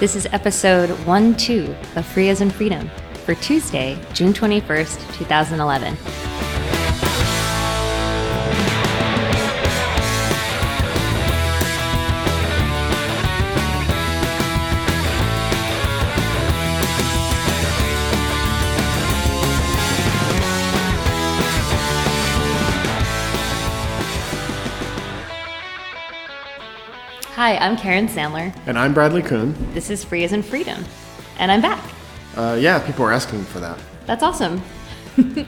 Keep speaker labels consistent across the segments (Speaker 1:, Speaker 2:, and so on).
Speaker 1: This is episode 1 2 of Free as in Freedom for Tuesday, June 21st, 2011. Hi, I'm Karen Sandler.
Speaker 2: And I'm Bradley Kuhn.
Speaker 1: This is Free as in Freedom. And I'm back.
Speaker 2: Uh, yeah, people are asking for that.
Speaker 1: That's awesome.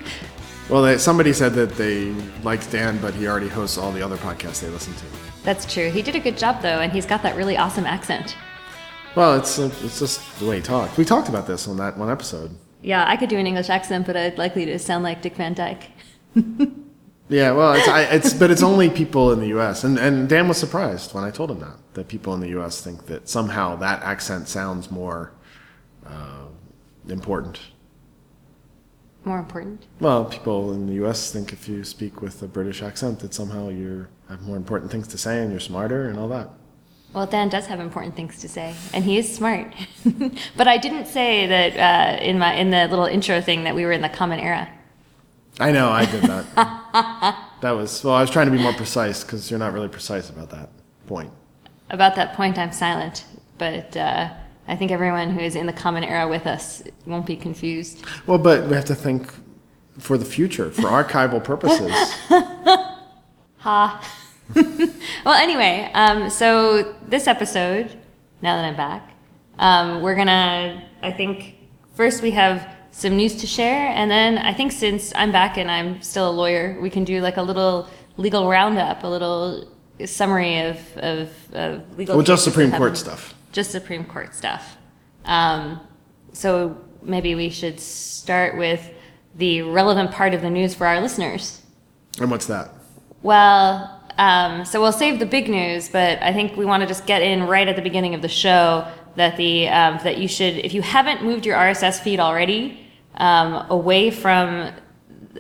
Speaker 2: Well, they, somebody said that they liked Dan, but he already hosts all the other podcasts they listen to.
Speaker 1: That's true. He did a good job, though, and he's got that really awesome accent.
Speaker 2: Well, it's uh, it's just the way he talks. We talked about this on that one episode.
Speaker 1: Yeah, I could do an English accent, but I'd likely to sound like Dick Van Dyke.
Speaker 2: Yeah, well, it's, I, it's but it's only people in the U.S. and and Dan was surprised when I told him that that people in the U.S. think that somehow that accent sounds more uh, important.
Speaker 1: More important.
Speaker 2: Well, people in the U.S. think if you speak with a British accent that somehow you have more important things to say and you're smarter and all that.
Speaker 1: Well, Dan does have important things to say, and he is smart. but I didn't say that uh, in my in the little intro thing that we were in the common era.
Speaker 2: I know, I did that. that was well. I was trying to be more precise because you're not really precise about that point.
Speaker 1: About that point, I'm silent, but uh, I think everyone who is in the common era with us won't be confused.
Speaker 2: Well, but we have to think for the future, for archival purposes.
Speaker 1: Ha. well, anyway, um, so this episode, now that I'm back, um, we're gonna, I think, first we have some news to share, and then I think since I'm back and I'm still a lawyer, we can do like a little legal roundup, a little summary of, of, of legal
Speaker 2: Well, just Supreme Court stuff.
Speaker 1: Just Supreme Court stuff. Um, so maybe we should start with the relevant part of the news for our listeners.
Speaker 2: And what's that?
Speaker 1: Well, um, so we'll save the big news, but I think we want to just get in right at the beginning of the show that the um, that you should, if you haven't moved your RSS feed already um, away from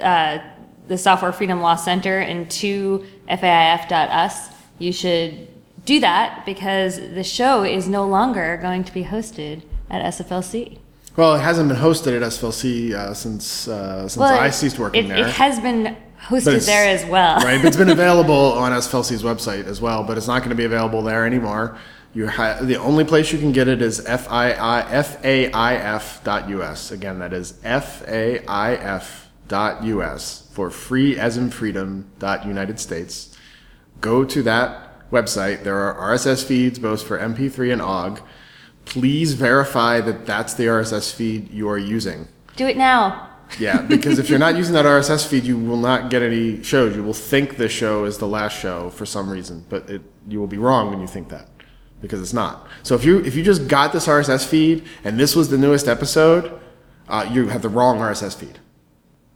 Speaker 1: uh, the Software Freedom Law Center and to FAIF.us, you should do that because the show is no longer going to be hosted at SFLC.
Speaker 2: Well, it hasn't been hosted at SFLC uh, since uh, since I ceased working
Speaker 1: it,
Speaker 2: there.
Speaker 1: It has been hosted there as well.
Speaker 2: right? But it's been available on SFLC's website as well, but it's not going to be available there anymore. You ha- the only place you can get it is F-I-I- dot U-S. Again, that is faif.us for free as in freedom dot United States. Go to that website. There are RSS feeds both for MP3 and OGG. Please verify that that's the RSS feed you are using.
Speaker 1: Do it now.
Speaker 2: Yeah, because if you're not using that RSS feed, you will not get any shows. You will think this show is the last show for some reason, but it, you will be wrong when you think that because it's not. So if you if you just got this RSS feed and this was the newest episode, uh, you have the wrong RSS feed,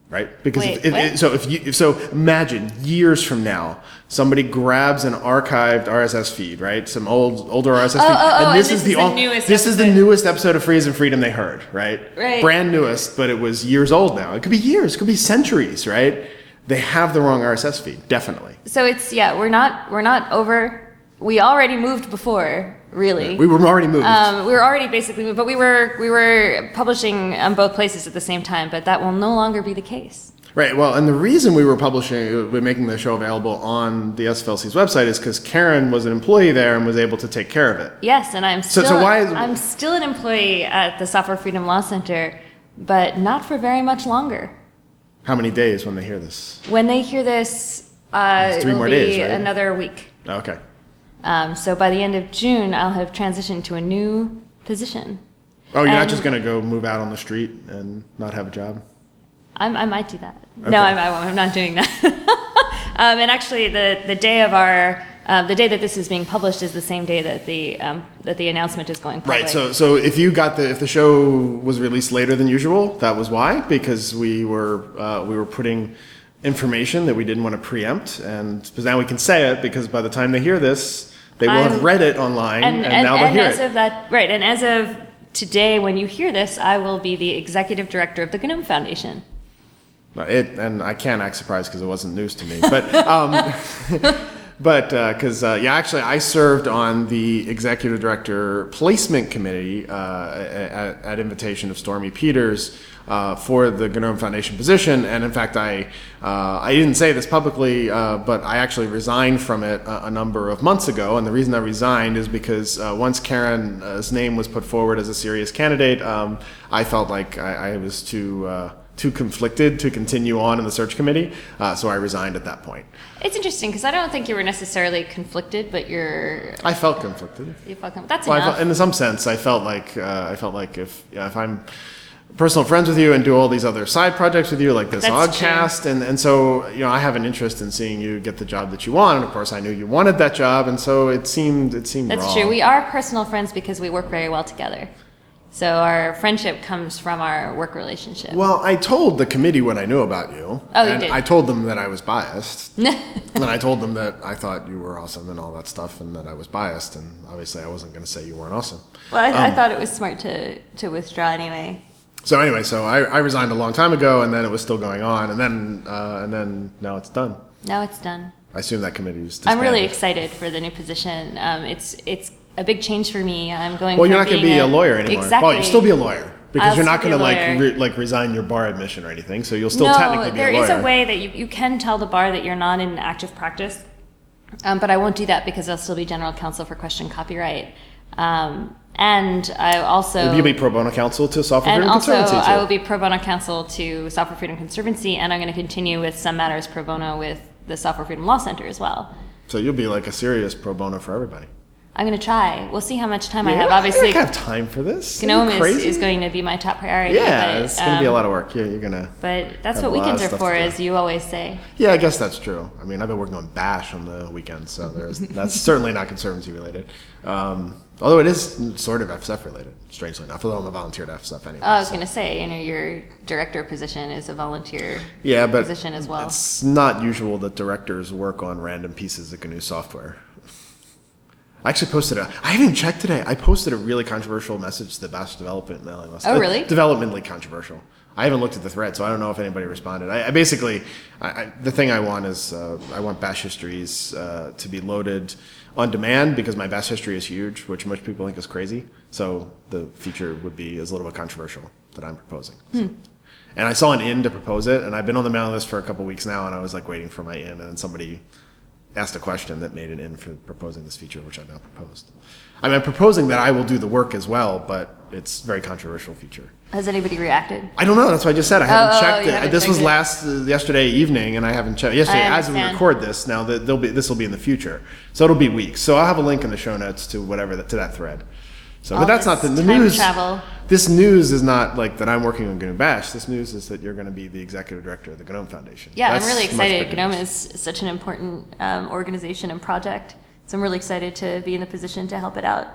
Speaker 2: right? Because
Speaker 1: Wait,
Speaker 2: if, if,
Speaker 1: what?
Speaker 2: so if you if, so imagine years from now somebody grabs an archived RSS feed, right? Some old older RSS feed,
Speaker 1: oh, oh, and this is the
Speaker 2: all-
Speaker 1: newest
Speaker 2: this is the
Speaker 1: episode.
Speaker 2: newest episode of Free as in Freedom they heard, right?
Speaker 1: Right.
Speaker 2: Brand newest, but it was years old now. It could be years, it could be centuries, right? They have the wrong RSS feed, definitely.
Speaker 1: So it's yeah, we're not we're not over. We already moved before, really.
Speaker 2: We were already moved.
Speaker 1: um, we were already basically moved, but we were we were publishing on both places at the same time. But that will no longer be the case.
Speaker 2: right. Well, and the reason we were publishing, we're making the show available on the SFLC's website is because Karen was an employee there and was able to take care of it.
Speaker 1: Yes, and I'm still
Speaker 2: so why is-
Speaker 1: I'm still an employee at the Software Freedom Law Center, but not for very much longer.
Speaker 2: How many days when they hear this?
Speaker 1: When they hear this, uh,
Speaker 2: three more
Speaker 1: be
Speaker 2: days, right?
Speaker 1: another week.
Speaker 2: Okay.
Speaker 1: Um, so by the end of June, I'll have transitioned to a new position.
Speaker 2: Oh, you're not
Speaker 1: And-
Speaker 2: just going to go move out on the street and not have a job?
Speaker 1: I'm, I might do that.
Speaker 2: Okay.
Speaker 1: No, I'm, I won't. I'm not doing that. um, and actually, the, the day of our uh, the day that this is being published is the same day that the um, that the announcement is going public.
Speaker 2: Right. So, so if you got the if the show was released later than usual, that was why because we were uh, we were putting information that we didn't want to preempt, and because now we can say it because by the time they hear this, they will
Speaker 1: I'm-
Speaker 2: have read it online, and, now they'll
Speaker 1: and
Speaker 2: hear
Speaker 1: as
Speaker 2: it.
Speaker 1: of that right, and as of today, when you hear this, I will be the executive director of the GNOME Foundation.
Speaker 2: It and I can't act surprised because it wasn't news to me, but um, But because uh, yeah, actually, I served on the executive director placement committee uh, at, at invitation of Stormy Peters uh, for the Gnome Foundation position, and in fact, I uh, I didn't say this publicly, uh, but I actually resigned from it a, a number of months ago, and the reason I resigned is because uh, once Karen's name was put forward as a serious candidate, um, I felt like I, I was too. Too conflicted to continue on in the search committee, uh, so I resigned at that point.
Speaker 1: It's interesting because I don't think you were necessarily conflicted, but you're
Speaker 2: I felt conflicted.
Speaker 1: you felt com- that's
Speaker 2: Well, I
Speaker 1: enough.
Speaker 2: felt, in some sense, I felt like uh, I felt like if yeah, if I'm personal friends with you and do all these other side projects with you, like this
Speaker 1: That's true.
Speaker 2: and and so you know I have an interest in seeing you get the job that you want, and of course I knew you wanted that job, and so it seemed it seemed
Speaker 1: That's
Speaker 2: wrong.
Speaker 1: true. We are personal friends because we work very well together. So our friendship comes from our work relationship.
Speaker 2: Well, I told the committee what I knew about you.
Speaker 1: Oh, you did.
Speaker 2: I told them that I was biased. and I told them that I thought you were awesome and all that stuff, and that I was biased. And obviously, I wasn't going to say you weren't awesome.
Speaker 1: Well, I, I
Speaker 2: Um,
Speaker 1: thought it was smart to, to withdraw anyway.
Speaker 2: So anyway, so I, I resigned a long time ago, and then it was still going on, and then uh, and then now it's done.
Speaker 1: Now it's done.
Speaker 2: I assume that committee is.
Speaker 1: I'm really excited for the new position. Um, it's it's a big change for me. I'm going.
Speaker 2: Well, you're not going to be a lawyer anymore.
Speaker 1: Exactly.
Speaker 2: Well, you'll still be a lawyer because
Speaker 1: I'll
Speaker 2: you're not going to like re- like resign your bar admission or anything. So you'll still
Speaker 1: no,
Speaker 2: technically be
Speaker 1: there
Speaker 2: a
Speaker 1: is
Speaker 2: lawyer.
Speaker 1: a way that you, you can tell the bar that you're not in active practice, um, but I won't do that because I'll still be general counsel for question copyright. Um, and I also
Speaker 2: You'll be pro bono counsel to Software
Speaker 1: and
Speaker 2: Freedom
Speaker 1: also
Speaker 2: Conservancy.
Speaker 1: I will be pro bono counsel to Software Freedom Conservancy, and I'm going to continue with some matters pro bono with the Software Freedom Law Center as well.
Speaker 2: So you'll be like a serious pro bono for everybody.
Speaker 1: I'm going to try. We'll see how much time I have. Obviously,
Speaker 2: I have time for this.
Speaker 1: GNOME is, is going to be my top priority.
Speaker 2: Yeah,
Speaker 1: but,
Speaker 2: it's going to be a
Speaker 1: um,
Speaker 2: lot of work. Yeah, you're gonna.
Speaker 1: But that's what
Speaker 2: a lot of
Speaker 1: weekends are for, as you always say.
Speaker 2: Yeah, I guess that's true. I mean, I've been working on Bash on the weekends, so there's that's certainly not conservancy related. Um, although it is sort of FSF related, strangely enough. Although I'm a volunteer to FSF anyway.
Speaker 1: Oh, I was
Speaker 2: so-
Speaker 1: going to say, you know, your director position is a volunteer
Speaker 2: yeah, but
Speaker 1: position as well.
Speaker 2: it's not usual that directors work on random pieces of GNU software. I actually posted a. I haven't even checked today. I posted a really controversial message to the Bash development mailing list.
Speaker 1: Oh,
Speaker 2: Uh,
Speaker 1: really?
Speaker 2: developmentally controversial. I haven't looked at the thread, so I don't know if anybody responded. I, I basically, I, I, the thing I want is uh, I want Bash histories uh, to be loaded on demand because my Bash history is huge, which most people think is crazy. So the feature would be is a little bit controversial that I'm proposing.
Speaker 1: Hmm.
Speaker 2: And I saw an in to propose it, and I've been on the mailing list for a couple weeks now, and I was like waiting for my in, and then somebody asked a question that made an in for proposing this feature, which I've now proposed. I mean, I'm proposing that I will do the work as well, but it's a very controversial feature.
Speaker 1: Has anybody reacted?
Speaker 2: I don't know. That's what I just said. I haven't
Speaker 1: oh,
Speaker 2: checked
Speaker 1: you
Speaker 2: it.
Speaker 1: haven't
Speaker 2: This was
Speaker 1: it.
Speaker 2: last uh, yesterday evening, and I haven't checked yesterday as we record this. Now that there'll be this will be in the future, so it'll be weeks. So I'll have a link in the show notes to whatever that, to that thread. So,
Speaker 1: All
Speaker 2: but that's not the, the
Speaker 1: time
Speaker 2: news.
Speaker 1: travel.
Speaker 2: This news is not like that. I'm working on GNU Bash. This news is that you're going to be the executive director of the GNOME Foundation.
Speaker 1: Yeah,
Speaker 2: That's
Speaker 1: I'm really excited. GNOME is such an important um, organization and project. So I'm really excited to be in the position to help it out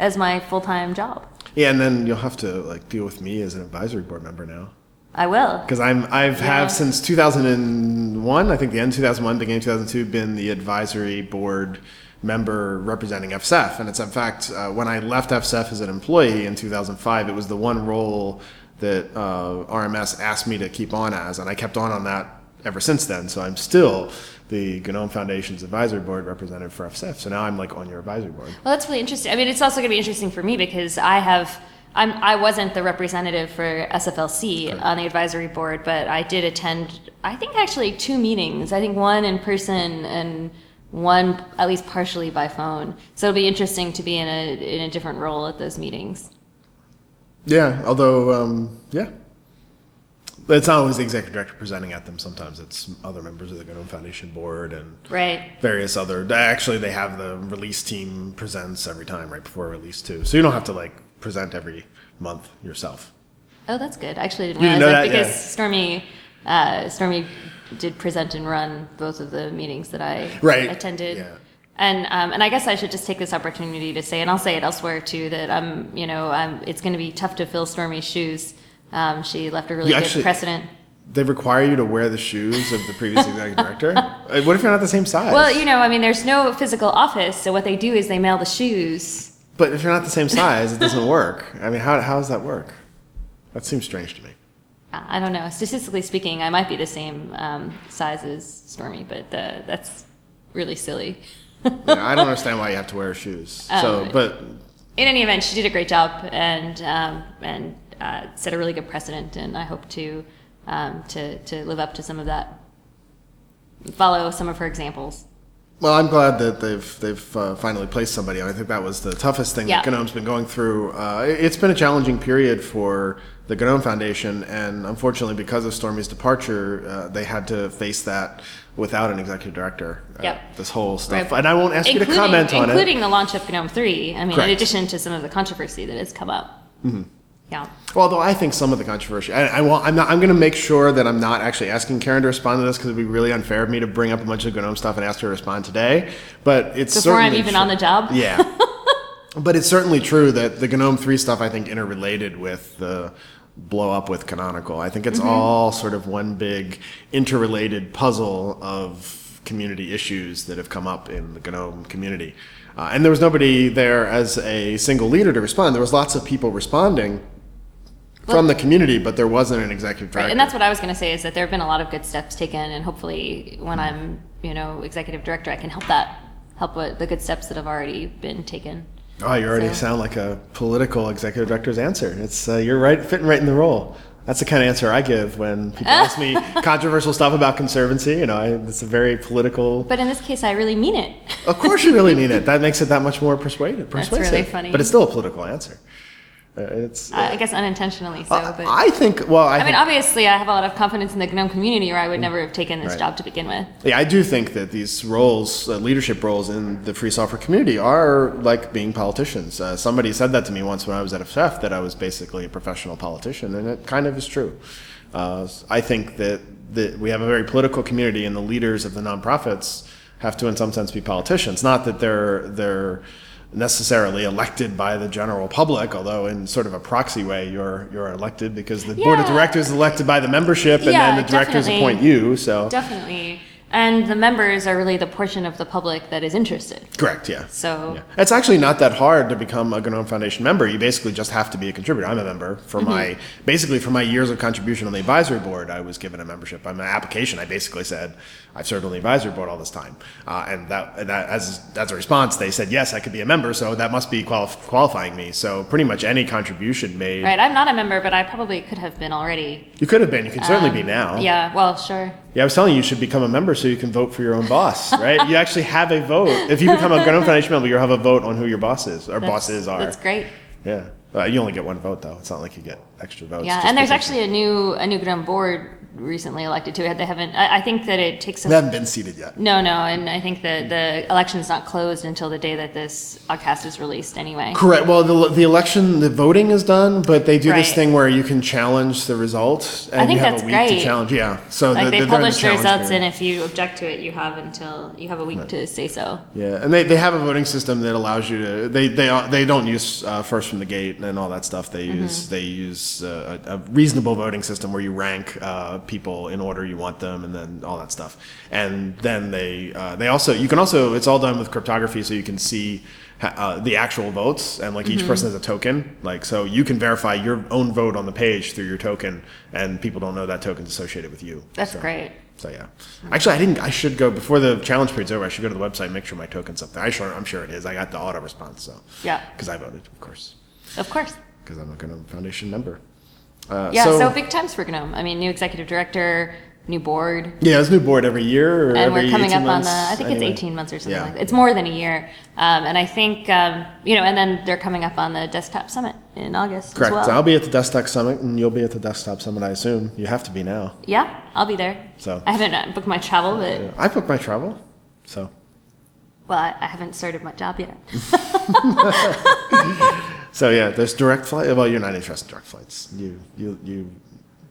Speaker 1: as my full time job.
Speaker 2: Yeah, and then you'll have to like deal with me as an advisory board member now.
Speaker 1: I will.
Speaker 2: because I'm I've
Speaker 1: Yeah.
Speaker 2: have since 2001, I think the end of 2001, beginning of 2002, been the advisory board member representing FSF, and it's in fact uh, when I left FSF as an employee in 2005, it was the one role that uh, RMS asked me to keep on as, and I kept on on that ever since then. So I'm still the GNOME Foundation's advisory board representative for FSF. So now I'm like on your advisory board.
Speaker 1: Well, that's really interesting. I mean, it's also going to be interesting for me because I have. I'm, I wasn't the representative for SFLC on the advisory board, but I did attend, I think actually two meetings. I think one in person and one at least partially by phone. So it'll be interesting to be in a, in a different role at those meetings.
Speaker 2: Yeah, although, um, yeah. But it's not always the executive director presenting at them. Sometimes it's other members of the GNOME Foundation board and
Speaker 1: Right.
Speaker 2: various other. Actually, they have the release team presents every time right before release too, so you don't have to like present every month yourself.
Speaker 1: Oh, that's good. I actually didn't
Speaker 2: You
Speaker 1: realize
Speaker 2: didn't know
Speaker 1: that,
Speaker 2: that?
Speaker 1: because
Speaker 2: Yeah.
Speaker 1: Stormy, uh, Stormy did present and run both of the meetings that I
Speaker 2: Right.
Speaker 1: attended.
Speaker 2: Yeah.
Speaker 1: And um, and I guess I should just take this opportunity to say, and I'll say it elsewhere too, that I'm you know I'm, it's going to be tough to fill Stormy's shoes. Um, she left a really
Speaker 2: You
Speaker 1: good
Speaker 2: actually-
Speaker 1: precedent.
Speaker 2: They require you to wear the shoes of the previous executive director. What if you're not the same size?
Speaker 1: Well, you know, I mean, there's no physical office, so what they do is they mail the shoes.
Speaker 2: But if you're not the same size, it doesn't work. I mean, how how does that work? That seems strange to me.
Speaker 1: I don't know. Statistically speaking, I might be the same um, size as Stormy, but uh, that's really silly.
Speaker 2: Yeah, I don't understand why you have to wear shoes. So,
Speaker 1: Um,
Speaker 2: but
Speaker 1: in any event, she did a great job and um, and uh, set a really good precedent, and I hope to um, to to live up to some of that. Follow some of her examples.
Speaker 2: Well, I'm glad that they've they've uh, finally placed somebody. I think that was the toughest thing
Speaker 1: Yeah.
Speaker 2: that GNOME's been going through. Uh, it- it's been a challenging period for the GNOME Foundation, and unfortunately, because of Stormy's departure, uh, they had to face that without an executive director. Uh,
Speaker 1: Yep.
Speaker 2: This whole stuff,
Speaker 1: Right.
Speaker 2: and I won't ask you to
Speaker 1: Including-
Speaker 2: comment on it.
Speaker 1: Including the launch of GNOME 3. I mean,
Speaker 2: Correct.
Speaker 1: in addition to some of the controversy that has come up.
Speaker 2: Mm-hmm.
Speaker 1: Yeah.
Speaker 2: Although I think some of the controversy, I, I want, I'm not, I'm going to make sure that I'm not actually asking Karen to respond to this because it'd be really unfair of me to bring up a bunch of GNOME stuff and ask her to respond today. But it's
Speaker 1: Before I'm even
Speaker 2: true-
Speaker 1: on the job.
Speaker 2: Yeah. but it's certainly true that the GNOME 3 stuff, I think, interrelated with the blow up with Canonical. I think it's
Speaker 1: Mm-hmm.
Speaker 2: all sort of one big interrelated puzzle of community issues that have come up in the GNOME community. Uh, and there was nobody there as a single leader to respond. There was lots of people responding from the community, but there wasn't an executive director.
Speaker 1: Right, and that's what I was going to say is that there have been a lot of good steps taken, and hopefully, when I'm, you know, executive director, I can help that, help with the good steps that have already been taken.
Speaker 2: Oh, you already
Speaker 1: So-
Speaker 2: sound like a political executive director's answer. It's uh, you're right, fitting right in the role. That's the kind of answer I give when people ask me controversial stuff about conservancy. You know, I, it's a very political.
Speaker 1: But in this case, I really mean it.
Speaker 2: Of course, you really mean it. That makes it that much more persuasive.
Speaker 1: That's really funny.
Speaker 2: But it's still a political answer. Uh, it's.
Speaker 1: I I guess unintentionally so, but.
Speaker 2: I think. Well, I,
Speaker 1: I mean, obviously, I have a lot of confidence in the GNOME community, or I would never have taken this
Speaker 2: Right.
Speaker 1: job to begin with.
Speaker 2: Yeah, I do think that these roles, uh, leadership roles in the free software community, are like being politicians. Uh, somebody said that to me once when I was at FF that I was basically a professional politician, and it kind of is true. Uh, I think that, that we have a very political community, and the leaders of the nonprofits have to, in some sense, be politicians. Not that they're they're necessarily elected by the general public, although in sort of a proxy way, you're you're elected because the board of directors is elected by the membership, and
Speaker 1: Yeah,
Speaker 2: then the directors
Speaker 1: definitely.
Speaker 2: appoint you. So
Speaker 1: Definitely. And the members are really the portion of the public that is interested.
Speaker 2: correct, yeah.
Speaker 1: So,
Speaker 2: Yeah. It's actually not that hard to become a GNOME Foundation member. You basically just have to be a contributor. I'm a member for
Speaker 1: Mm-hmm.
Speaker 2: my basically for my years of contribution on the advisory board. I was given a membership. On my application, I basically said I've served on the advisory board all this time, uh, and that, and that as as a response, they said yes, I could be a member. So that must be quali- qualifying me. So pretty much any contribution made,
Speaker 1: right, I'm not a member, but I probably could have been already.
Speaker 2: you could have been. You can certainly be now.
Speaker 1: Um, Yeah, well, sure.
Speaker 2: Yeah, I was telling you, you should become a member so you can vote for your own boss, right? you actually have a vote. If you become a GNOME Foundation member, you'll have a vote on who your boss is, or
Speaker 1: That's-
Speaker 2: bosses are.
Speaker 1: That's great.
Speaker 2: Yeah. Uh, you only get one vote though. It's not like you get extra votes.
Speaker 1: Yeah,
Speaker 2: just
Speaker 1: and there's
Speaker 2: because-
Speaker 1: actually a new a new Grand board recently elected too. They haven't. I, I think that it takes.
Speaker 2: They
Speaker 1: A,
Speaker 2: haven't been seated yet.
Speaker 1: no, no, and I think that the election's not closed until the day that this podcast is released. Anyway.
Speaker 2: Correct. Well, the, the election, the voting is done, but they do this
Speaker 1: Right.
Speaker 2: thing where you can challenge the result, and
Speaker 1: I think
Speaker 2: you have
Speaker 1: that's
Speaker 2: a week to
Speaker 1: great.
Speaker 2: challenge. Yeah. So
Speaker 1: Like
Speaker 2: the,
Speaker 1: they
Speaker 2: they're in
Speaker 1: publish the
Speaker 2: challenge
Speaker 1: results,
Speaker 2: period.
Speaker 1: and if you object to it, you have until you have a week to say so.
Speaker 2: Yeah, and they, they have a voting system that allows you to they they they don't use uh, first from the gate and all that stuff. They
Speaker 1: Mm-hmm.
Speaker 2: use they use a, a reasonable voting system where you rank uh, people in order you want them and then all that stuff. And then they uh, they also you can also it's all done with cryptography, so you can see. Uh, the actual votes and like
Speaker 1: Mm-hmm.
Speaker 2: each person has a token like so you can verify your own vote on the page through your token and people don't know that token's associated with you
Speaker 1: That's
Speaker 2: So-
Speaker 1: great.
Speaker 2: so yeah, actually, I didn't. I should go before the challenge period's over. I should go to the website and make sure my token's up there. I sure, I'm sure it is. I got the auto response, so
Speaker 1: Yeah.
Speaker 2: because I voted, of course,
Speaker 1: Of course.
Speaker 2: Because I'm a GNOME Foundation member. Uh,
Speaker 1: Yeah. So, big times for GNOME. I mean, new executive director, new board,
Speaker 2: yeah, it's new board every year. Or
Speaker 1: and
Speaker 2: every
Speaker 1: we're coming
Speaker 2: 18
Speaker 1: up on the. I think
Speaker 2: Anyway.
Speaker 1: it's 18 months or something
Speaker 2: Yeah.
Speaker 1: like that. It's more than a year, um, and I think um, you know. And then they're coming up on the desktop summit in August
Speaker 2: Correct.
Speaker 1: as well.
Speaker 2: I'll be at the desktop summit, and you'll be at the desktop summit. I assume you have to be now.
Speaker 1: yeah, I'll be there.
Speaker 2: So-
Speaker 1: I haven't uh, booked my travel, but
Speaker 2: I booked my travel, so
Speaker 1: well, I haven't started my job yet.
Speaker 2: so yeah. There's direct flight. Well, you're not interested in direct flights. You you you.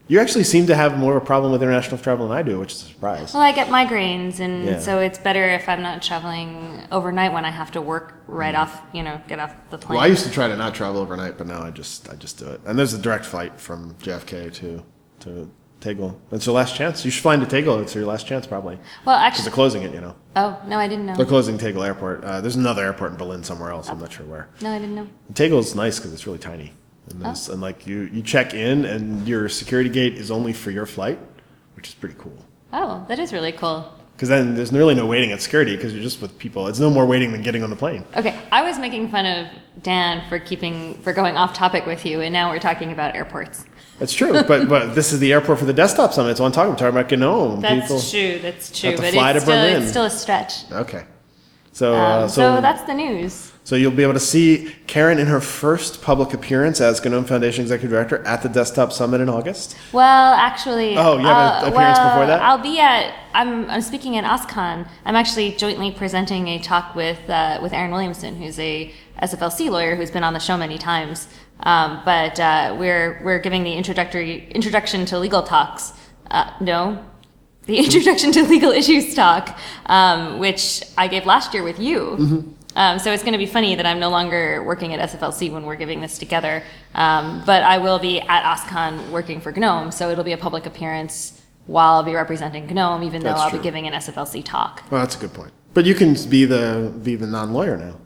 Speaker 2: You actually seem to have more of a problem with international travel than I do, which is a surprise.
Speaker 1: Well, I get migraines, and
Speaker 2: Yeah.
Speaker 1: so it's better if I'm not traveling overnight when I have to work right mm. off. You know, get off the plane.
Speaker 2: Well, I used to try to not travel overnight, but now I just I just do it. And there's a direct flight from JFK to to Tegel. It's your last chance. You should fly into Tegel. It's your last chance, probably.
Speaker 1: well,
Speaker 2: Because
Speaker 1: actually,
Speaker 2: they're closing it, you know.
Speaker 1: oh no, I didn't know.
Speaker 2: They're closing Tegel Airport. Uh, there's another airport in Berlin somewhere else. I'm not sure where.
Speaker 1: No, I didn't know.
Speaker 2: Tegel's nice because it's really tiny. And, there's, and like you, you check in and your security gate is only for your flight, which is pretty cool.
Speaker 1: Oh, that is really cool.
Speaker 2: because then there's really no waiting at security because you're just with people. It's no more waiting than getting on the plane.
Speaker 1: Okay, I was making fun of Dan for keeping for going off topic with you, and now we're talking about airports.
Speaker 2: That's true, but but this is the airport for the desktop summit. So I'm talking, I'm talking about GNOME.
Speaker 1: That's
Speaker 2: people.
Speaker 1: true. That's true.
Speaker 2: have to
Speaker 1: But
Speaker 2: fly to
Speaker 1: it's still,
Speaker 2: Berlin.
Speaker 1: it's still a stretch.
Speaker 2: Okay, so
Speaker 1: Um,
Speaker 2: uh,
Speaker 1: so,
Speaker 2: so
Speaker 1: that's the news.
Speaker 2: So you'll be able to see Karen in her first public appearance as GNOME Foundation Executive Director at the Desktop Summit in August.
Speaker 1: Well, actually,
Speaker 2: Oh, you have an appearance
Speaker 1: well,
Speaker 2: before that?
Speaker 1: I'll be at. I'm, I'm speaking at OSCON. I'm actually jointly presenting a talk with uh, with Aaron Williamson, who's a SFLC lawyer who's been on the show many times. Um, but uh, we're we're giving the introductory introduction to legal talks. Uh, no, the introduction to legal issues talk, um, which I gave last year with you.
Speaker 2: Mm-hmm.
Speaker 1: Um, so it's going to be funny that I'm no longer working at SFLC when we're giving this together. Um, but I will be at OSCON working for GNOME, so it'll be a public appearance while I'll be representing GNOME, even though
Speaker 2: That's
Speaker 1: I'll
Speaker 2: true.
Speaker 1: be giving an SFLC talk.
Speaker 2: Well, that's a good point. But you can be the be the non-lawyer now.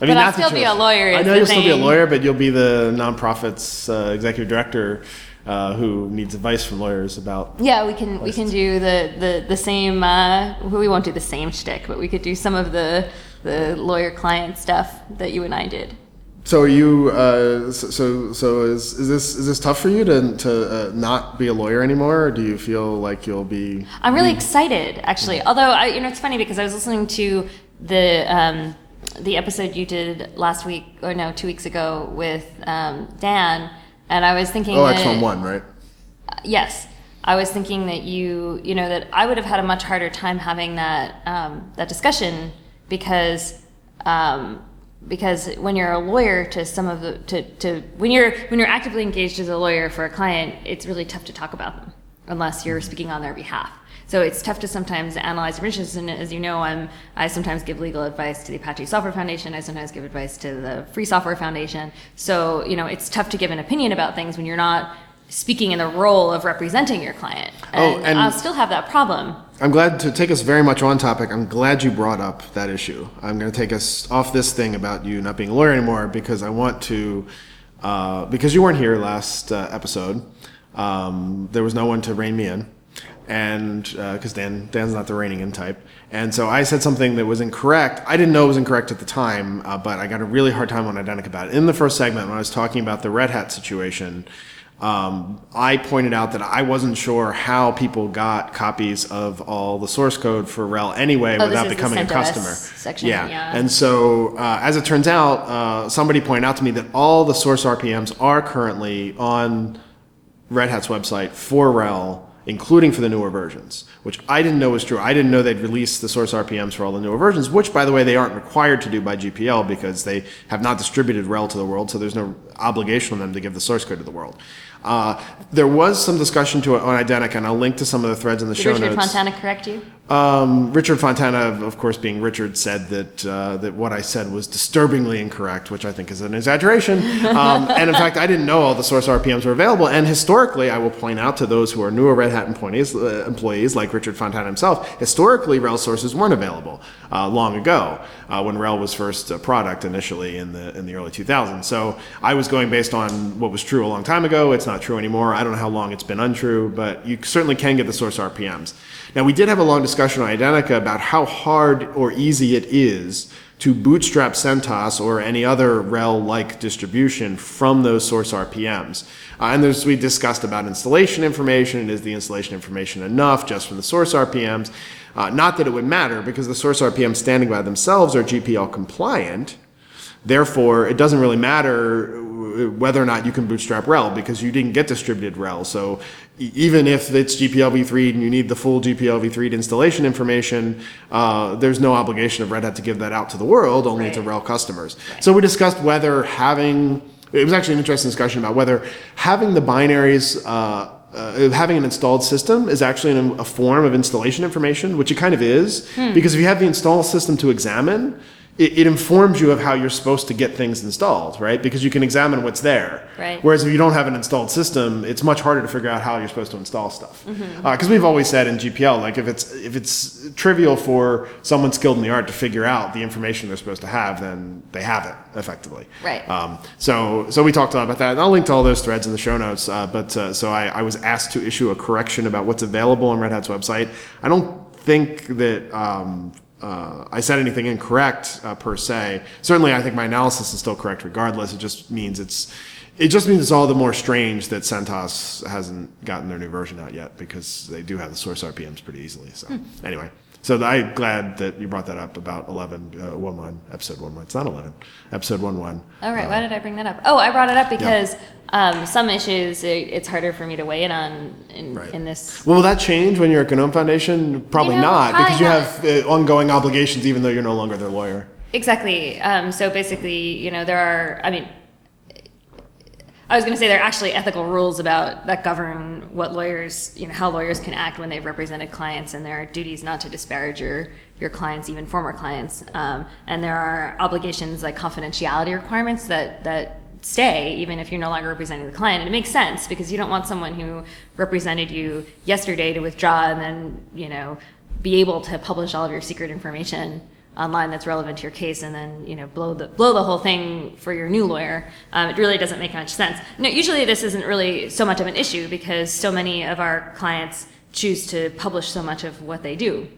Speaker 2: I
Speaker 1: But I'll still be a lawyer
Speaker 2: I know you'll still be a lawyer, but you'll be the nonprofit's uh, executive director uh, who needs advice from lawyers about.
Speaker 1: Yeah, we can we can do the the the same. Uh, we won't do the same shtick, but we could do some of the the lawyer client stuff that you and I did.
Speaker 2: So are you uh, so so so is is this is this tough for you to to uh, not be a lawyer anymore? Or do you feel like you'll be?
Speaker 1: I'm really excited, actually. Although, I, you know, it's funny because I was listening to the um, the episode you did last week, or no, two weeks ago with um, Dan, and I was thinking.
Speaker 2: Oh,
Speaker 1: that,
Speaker 2: one right?
Speaker 1: Yes, I was thinking that you, you know, that I would have had a much harder time having that um, that discussion because um, because when you're a lawyer to some of the to, to when you're when you're actively engaged as a lawyer for a client, it's really tough to talk about them unless you're speaking on their behalf. So it's tough to sometimes analyze permissions, and as you know, I'm I sometimes give legal advice to the Apache Software Foundation. I sometimes give advice to the Free Software Foundation. So you know, it's tough to give an opinion about things when you're not speaking in the role of representing your client.
Speaker 2: Oh,
Speaker 1: And,
Speaker 2: and-
Speaker 1: I'll still have that problem.
Speaker 2: I'm glad to take us very much on topic. I'm glad you brought up that issue. I'm going to take us off this thing about you not being a lawyer anymore because I want to, uh, because you weren't here last uh, episode. Um, there was no one to rein me in, and because Dan Dan's not the reigning in type, and so I said something that was incorrect. I didn't know it was incorrect at the time, uh, but I got a really hard time on Identica about it. In the first segment, when I was talking about the Red Hat situation, um, I pointed out that I wasn't sure how people got copies of all the source code for RHEL anyway
Speaker 1: Oh,
Speaker 2: without becoming a customer.
Speaker 1: section, yeah.
Speaker 2: And so, uh, as it turns out, uh, somebody pointed out to me that all the source RPMs are currently on Red Hat's website for RHEL, including for the newer versions, which I didn't know was true. I didn't know they'd released the source RPMs for all the newer versions, which, by the way, they aren't required to do by GPL because they have not distributed RHEL to the world, so there's no obligation on them to give the source code to the world. Uh, there was some discussion to it on Identica, and I'll link to some of the threads in the
Speaker 1: Did
Speaker 2: show
Speaker 1: Richard
Speaker 2: notes.
Speaker 1: Fontana correct you?
Speaker 2: Um, Richard Fontana, of course, being Richard, said that uh, that what I said was disturbingly incorrect, which I think is an exaggeration. Um, and in fact, I didn't know all the source RPMs were available. And historically, I will point out to those who are newer Red Hat employees, uh, employees like Richard Fontana himself, historically, RHEL sources weren't available uh, long ago uh, when RHEL was first a product initially in the in the early 2000s. So I was going based on what was true a long time ago. It's not true anymore. I don't know how long it's been untrue, but you certainly can get the source RPMs. Now, we did have a long discussion on Identica about how hard or easy it is to bootstrap CentOS or any other RHEL-like distribution from those source RPMs. Uh, and there's, we discussed about installation information. Is the installation information enough just from the source RPMs? Uh, not that it would matter because the source RPMs standing by themselves are GPL compliant. Therefore, it doesn't really matter uh, whether or not you can bootstrap RHEL because you didn't get distributed RHEL. So e- even if it's GPL v3 and you need the full GPL v3 installation information, uh, there's no obligation of Red Hat to give that out to the world, only to RHEL customers. So we discussed whether having, it was actually an interesting discussion about whether having the binaries uh, uh, having an installed system is actually an, a form of installation information, which it kind of is, because if you have the install system to examine, it, it informs you of how you're supposed to get things installed, right? Because you can examine what's there.
Speaker 1: Right.
Speaker 2: Whereas if you don't have an installed system, it's much harder to figure out how you're supposed to install stuff. Because we've always said in GPL, like if it's if it's trivial for someone skilled in the art to figure out the information they're supposed to have, then they have it effectively.
Speaker 1: Right.
Speaker 2: Um, so, so we talked a lot about that, and I'll link to all those threads in the show notes. Uh, but uh, so I, I was asked to issue a correction about what's available on Red Hat's website. I don't think that um, uh, I said anything incorrect uh, per se. Certainly, I think my analysis is still correct regardless. It just means it's it just means it's all the more strange that CentOS hasn't gotten their new version out yet because they do have the source RPMs pretty easily. So anyway, so I'm glad that you brought that up about 11 uh, 1 1 episode 1 1. It's not 11 episode 1 1.
Speaker 1: All right, why did I bring that up? Oh, I brought it up because um, some issues it, it's harder for me to weigh in on in,
Speaker 2: Right.
Speaker 1: in this.
Speaker 2: Well, will that change when you're at GNOME Foundation? Probably
Speaker 1: You know,
Speaker 2: not,
Speaker 1: probably
Speaker 2: because you
Speaker 1: not.
Speaker 2: have uh, ongoing obligations, even though you're no longer their lawyer.
Speaker 1: Exactly. Um, so basically, you know, there are. I mean, I was going to say there are actually ethical rules about that govern what lawyers, you know, how lawyers can act when they've represented clients, and there are duties not to disparage your your clients, even former clients. Um, and there are obligations like confidentiality requirements that that stay even if you're no longer representing the client. And it makes sense because you don't want someone who represented you yesterday to withdraw and then you know be able to publish all of your secret information online that's relevant to your case and then you know blow the blow the whole thing for your new lawyer. Um, it really doesn't make much sense. No usually this isn't really so much of an issue because so many of our clients choose to publish so much of what they do.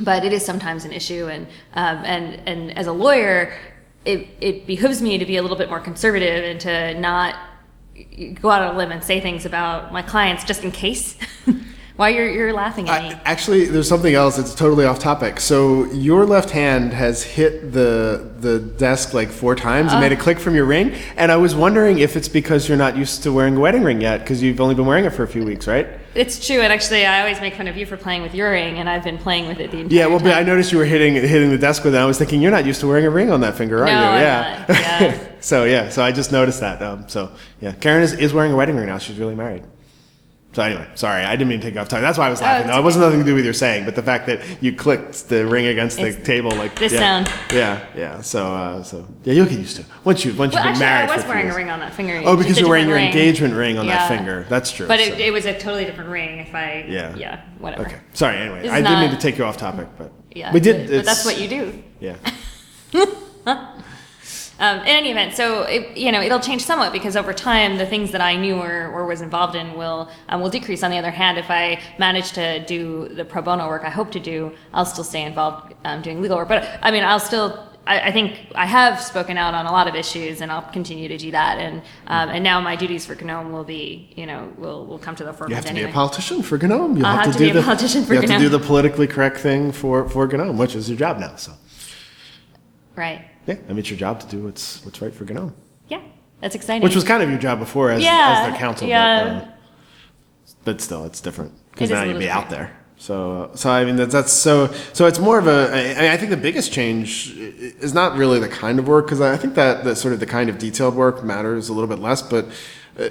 Speaker 1: But it is sometimes an issue and um, and and as a lawyer it, it behooves me to be a little bit more conservative and to not go out on a limb and say things about my clients just in case why you're, you're laughing at me
Speaker 2: I, actually, there's something else that's totally off topic. So your left hand has hit the the desk like four times and made a click from your ring, and I was wondering if it's because you're not used to wearing a wedding ring yet, because you've only been wearing it for a few weeks, right?
Speaker 1: It's true, and actually, I always make fun of you for playing with your ring, and I've been playing with it the entire
Speaker 2: Yeah, well,
Speaker 1: time.
Speaker 2: but I noticed you were hitting hitting the desk with it. I was thinking you're not used to wearing a ring on that finger, are
Speaker 1: No,
Speaker 2: you?
Speaker 1: I'm
Speaker 2: yeah.
Speaker 1: not. Yeah.
Speaker 2: so yeah, so I just noticed that. Um, so yeah, Karen is, is wearing a wedding ring now. She's really married. So anyway, sorry, I didn't mean to take off time. That's why I was laughing.
Speaker 1: it's
Speaker 2: no, it wasn't nothing to do with your saying, but the fact that you clicked the ring against the
Speaker 1: It's
Speaker 2: table, like
Speaker 1: this
Speaker 2: yeah,
Speaker 1: sound.
Speaker 2: Yeah, yeah. So uh, so yeah, you'll get used to it once you once
Speaker 1: Well,
Speaker 2: you've been
Speaker 1: actually,
Speaker 2: married.
Speaker 1: I was
Speaker 2: for a few
Speaker 1: wearing a ring on that finger.
Speaker 2: Oh, because you're wearing your
Speaker 1: ring.
Speaker 2: engagement ring on that finger. That's true.
Speaker 1: But
Speaker 2: so-
Speaker 1: it, it was a totally different ring. If I
Speaker 2: Yeah.
Speaker 1: yeah whatever
Speaker 2: okay. Sorry. Anyway, I didn't mean to take you off topic, but
Speaker 1: yeah
Speaker 2: we did.
Speaker 1: but that's what you do.
Speaker 2: Yeah.
Speaker 1: Um, in any event, so it, you know it'll change somewhat because over time the things that I knew or, or was involved in will um, will decrease. On the other hand, if I manage to do the pro bono work I hope to do, I'll still stay involved um, doing legal work. But I mean, I'll still. I, I think I have spoken out on a lot of issues, and I'll continue to do that. And um, and now my duties for GNOME will be, you know, will will come to the forefront.
Speaker 2: You have to
Speaker 1: anyway.
Speaker 2: be a politician for GNOME. You'll
Speaker 1: I'll
Speaker 2: have,
Speaker 1: have
Speaker 2: to,
Speaker 1: to
Speaker 2: do
Speaker 1: be a
Speaker 2: the
Speaker 1: politician for Gnome.
Speaker 2: you have to do the politically correct thing for for GNOME, which is your job now. So
Speaker 1: right?
Speaker 2: Yeah, I mean, it's your job to do what's what's right for GNOME,
Speaker 1: Yeah, that's exciting.
Speaker 2: which was kind of your job before as,
Speaker 1: Yeah,
Speaker 2: as their counsel.
Speaker 1: yeah.
Speaker 2: But, uh, but still, it's different because
Speaker 1: It
Speaker 2: now you'd be out there. So, so I mean, that's, that's so. So it's more of a. I, I think the biggest change is not really the kind of work because I think that that sort of the kind of detailed work matters a little bit less. But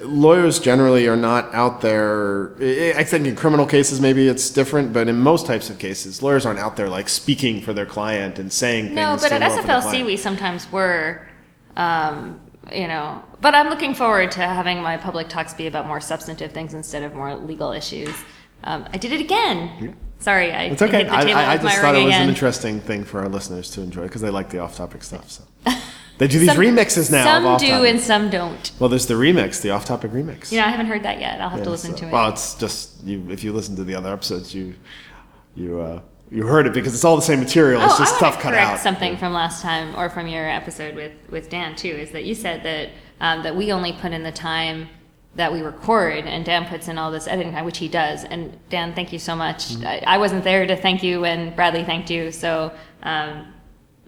Speaker 2: lawyers generally are not out there. I think in criminal cases maybe it's different, but in most types of cases, lawyers aren't out there like speaking for their client and saying
Speaker 1: No,
Speaker 2: things.
Speaker 1: No,
Speaker 2: but
Speaker 1: at
Speaker 2: well
Speaker 1: SFLC we sometimes were, um, you know. But I'm looking forward to having my public talks be about more substantive things instead of more legal issues. Um, I did it again. Sorry, I
Speaker 2: It's okay.
Speaker 1: hit the
Speaker 2: I, I, I just thought it was
Speaker 1: again.
Speaker 2: an interesting thing for our listeners to enjoy because they like the off-topic stuff. So they do these
Speaker 1: Some-
Speaker 2: remixes now.
Speaker 1: Some do and some don't.
Speaker 2: Well, there's the remix, the off-topic remix.
Speaker 1: You know, I haven't heard that yet. I'll have to listen
Speaker 2: so-
Speaker 1: to it.
Speaker 2: Well, it's just you. If you listen to the other episodes, you you uh, you heard it because it's all the same material. It's
Speaker 1: oh,
Speaker 2: just
Speaker 1: I
Speaker 2: stuff cut out.
Speaker 1: something from last time or from your episode with, with Dan too. Is that you said that um, that we only put in the time that we record, and Dan puts in all this editing time, which he does. And Dan, thank you so much.
Speaker 2: Mm-hmm.
Speaker 1: I, I wasn't there to thank you, and Bradley thanked you. So um,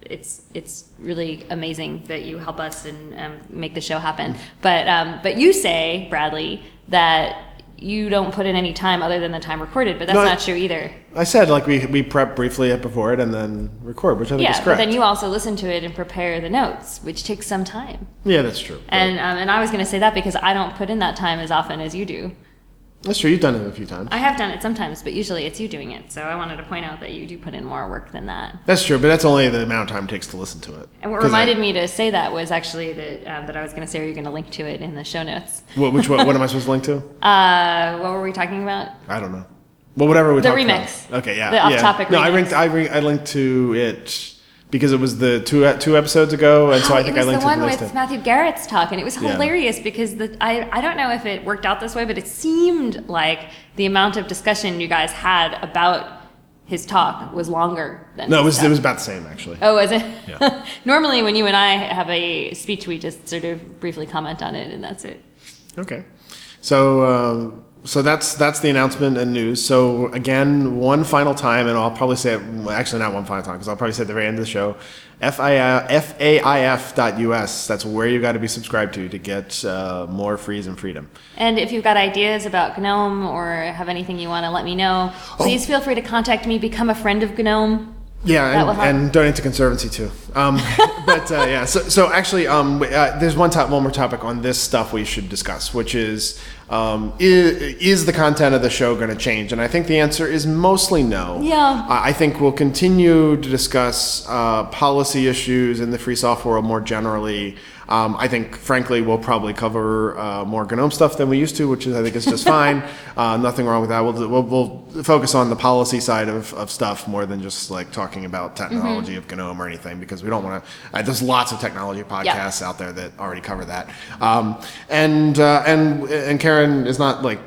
Speaker 1: it's it's really amazing that you help us and um, make the show happen. But um, but you say, Bradley, that you don't put in any time other than the time recorded, but that's
Speaker 2: No, I-
Speaker 1: not true either.
Speaker 2: I said like we we prep briefly before it and then record, which I think is
Speaker 1: Yeah, but then you also listen to it and prepare the notes, which takes some time.
Speaker 2: yeah, that's true.
Speaker 1: And um, and I was going to say that because I don't put in that time as often as you do.
Speaker 2: That's true. You've done it a few times.
Speaker 1: I have done it sometimes, but usually it's you doing it. So I wanted to point out that you do put in more work than that.
Speaker 2: That's true, but that's only the amount of time it takes to listen to it.
Speaker 1: And what
Speaker 2: 'Cause I-
Speaker 1: reminded me to say that was actually that um, that I was going to say, are you going to link to it in the show notes?
Speaker 2: What, which one, what am I supposed to link to?
Speaker 1: Uh, what were we talking about?
Speaker 2: I don't know. Well, whatever we
Speaker 1: The remix.
Speaker 2: about. Okay, yeah.
Speaker 1: The
Speaker 2: yeah.
Speaker 1: off-topic
Speaker 2: No, I linked. I, re- I linked to it because it was the two two episodes ago, and so I think
Speaker 1: it
Speaker 2: I linked
Speaker 1: the one
Speaker 2: to the
Speaker 1: with
Speaker 2: next
Speaker 1: Matthew Garrett's talk, and it was
Speaker 2: Yeah.
Speaker 1: hilarious because the I, I don't know if it worked out this way, but it seemed like the amount of discussion you guys had about his talk was longer than
Speaker 2: No, it was
Speaker 1: stuff.
Speaker 2: it was about the same actually.
Speaker 1: Oh, was it?
Speaker 2: Yeah.
Speaker 1: Normally, when you and I have a speech, we just sort of briefly comment on it, and that's it.
Speaker 2: Okay. So um, so that's that's the announcement and news. So again, one final time, and I'll probably say it. Well, actually, not one final time, because I'll probably say it at the very end of the show. FAIF.us. That's where you got to be subscribed to to get uh, more Free as in Freedom.
Speaker 1: And if you've got ideas about GNOME or have anything you want to let me know, please feel free to contact me. Become a friend of GNOME.
Speaker 2: Yeah, and, and donate to Conservancy too. Um, but uh, yeah, so, so actually, um, uh, there's one top, one more topic on this stuff we should discuss, which is um, is, is the content of the show going to change? And I think the answer is mostly no.
Speaker 1: Yeah.
Speaker 2: I I think we'll continue to discuss uh, policy issues in the free software world more generally. Um, I think, frankly, we'll probably cover uh, more GNOME stuff than we used to, which is, I think is just fine. Uh, nothing wrong with that. We'll, we'll, we'll focus on the policy side of, of stuff more than just like talking about technology of GNOME or anything, because we don't want to. Uh, there's lots of technology podcasts out there that already cover that. Um, and uh, and and Karen is not like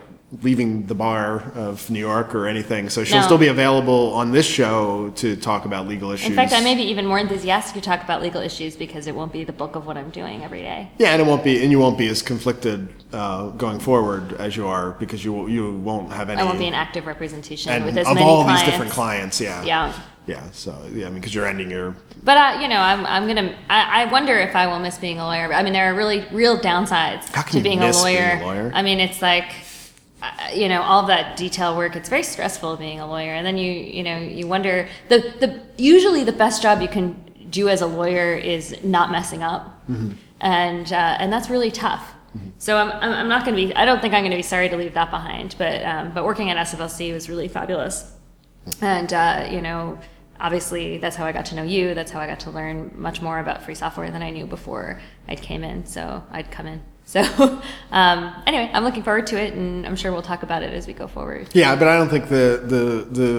Speaker 2: leaving the bar of New York or anything, so she'll
Speaker 1: No.
Speaker 2: still be available on this show to talk about legal issues.
Speaker 1: In fact, I may be even more enthusiastic to talk about legal issues because it won't be the bulk of what I'm doing every day.
Speaker 2: Yeah, and it won't be, and you won't be as conflicted uh, going forward as you are because you you won't have any.
Speaker 1: I won't be an active representation
Speaker 2: and
Speaker 1: with as
Speaker 2: of
Speaker 1: many
Speaker 2: all
Speaker 1: clients.
Speaker 2: these different clients. Yeah.
Speaker 1: Yeah.
Speaker 2: Yeah. So yeah, I mean, because you're ending your.
Speaker 1: But uh, you know, I'm, I'm gonna. I, I wonder if I will miss being a lawyer. I mean, there are really real downsides
Speaker 2: How can
Speaker 1: to
Speaker 2: you
Speaker 1: being
Speaker 2: miss
Speaker 1: a
Speaker 2: being
Speaker 1: lawyer.
Speaker 2: a lawyer?
Speaker 1: I mean, it's like, you know, all that detail work. It's very stressful being a lawyer, and then you, you know, you wonder the the usually the best job you can do as a lawyer is not messing up,
Speaker 2: Mm-hmm.
Speaker 1: and uh, and that's really tough. So I'm, I'm I'm not going to be. I don't think I'm going to be sorry to leave that behind. But um, but working at SFLC was really fabulous and uh, you know obviously that's how i got to know you that's how i got to learn much more about free software than i knew before i came in so i'd come in so um, anyway i'm looking forward to it and i'm sure we'll talk about it as we go forward
Speaker 2: Yeah, but I don't think the the the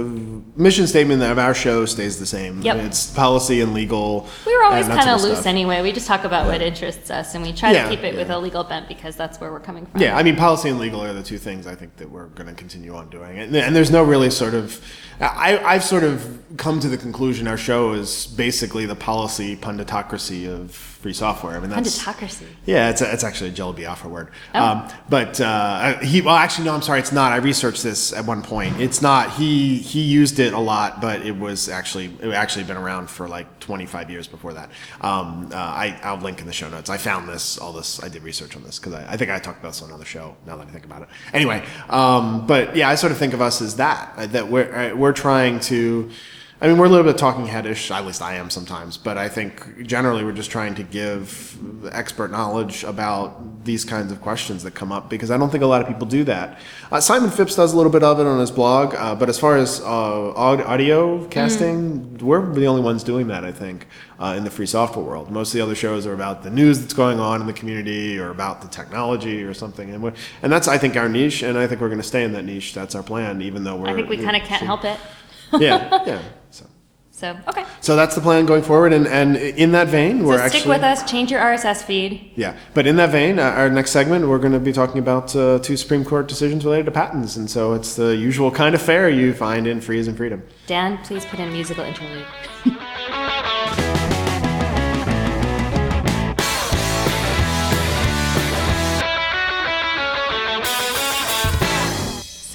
Speaker 2: mission statement of our show stays the same.
Speaker 1: Yep.
Speaker 2: It's policy and legal.
Speaker 1: we were always kind of loose
Speaker 2: stuff.
Speaker 1: anyway we just talk about what interests us and we try
Speaker 2: Yeah,
Speaker 1: to keep it with a legal bent because that's where we're coming from
Speaker 2: Yeah, I mean, policy and legal are the two things I think that we're going to continue on doing. And, and there's no really sort of, I, I've sort of come to the conclusion our show is basically the policy punditocracy of free software. I mean, that's.
Speaker 1: Punditocracy.
Speaker 2: Yeah, it's, a, it's actually a Jello Biafra word.
Speaker 1: Oh.
Speaker 2: Um, but uh, he, well, actually, no, I'm sorry, it's not. I researched this at one point. It's not. He he used it a lot, but it was actually it actually been around for like 25 years before that. Um, uh, I I'll link in the show notes. I found this all this. I did research on this because I, I think I talked about this on another show. Now that I think about it. Anyway, um, but yeah, I sort of think of us as that. uh, That we're uh, we're trying to. I mean, we're a little bit talking headish, at least I am sometimes, but I think generally we're just trying to give expert knowledge about these kinds of questions that come up because I don't think a lot of people do that. Uh, Simon Phipps does a little bit of it on his blog, uh, but as far as uh, audio casting, we're the only ones doing that, I think, uh, in the free software world. Most of the other shows are about the news that's going on in the community or about the technology or something. And, and that's, I think, our niche, and I think we're going to stay in that niche. That's our plan, even though we're.
Speaker 1: i think we kind of can't help it
Speaker 2: Yeah, yeah. So.
Speaker 1: so okay
Speaker 2: So that's the plan going forward, and, and in that vein, we're
Speaker 1: so
Speaker 2: actually
Speaker 1: stick with us change your rss feed
Speaker 2: Yeah, but in that vein, uh, our next segment, we're going to be talking about uh, two Supreme Court decisions related to patents, and so it's the usual kind of fare you find in Free as in Freedom.
Speaker 1: dan please put in musical interlude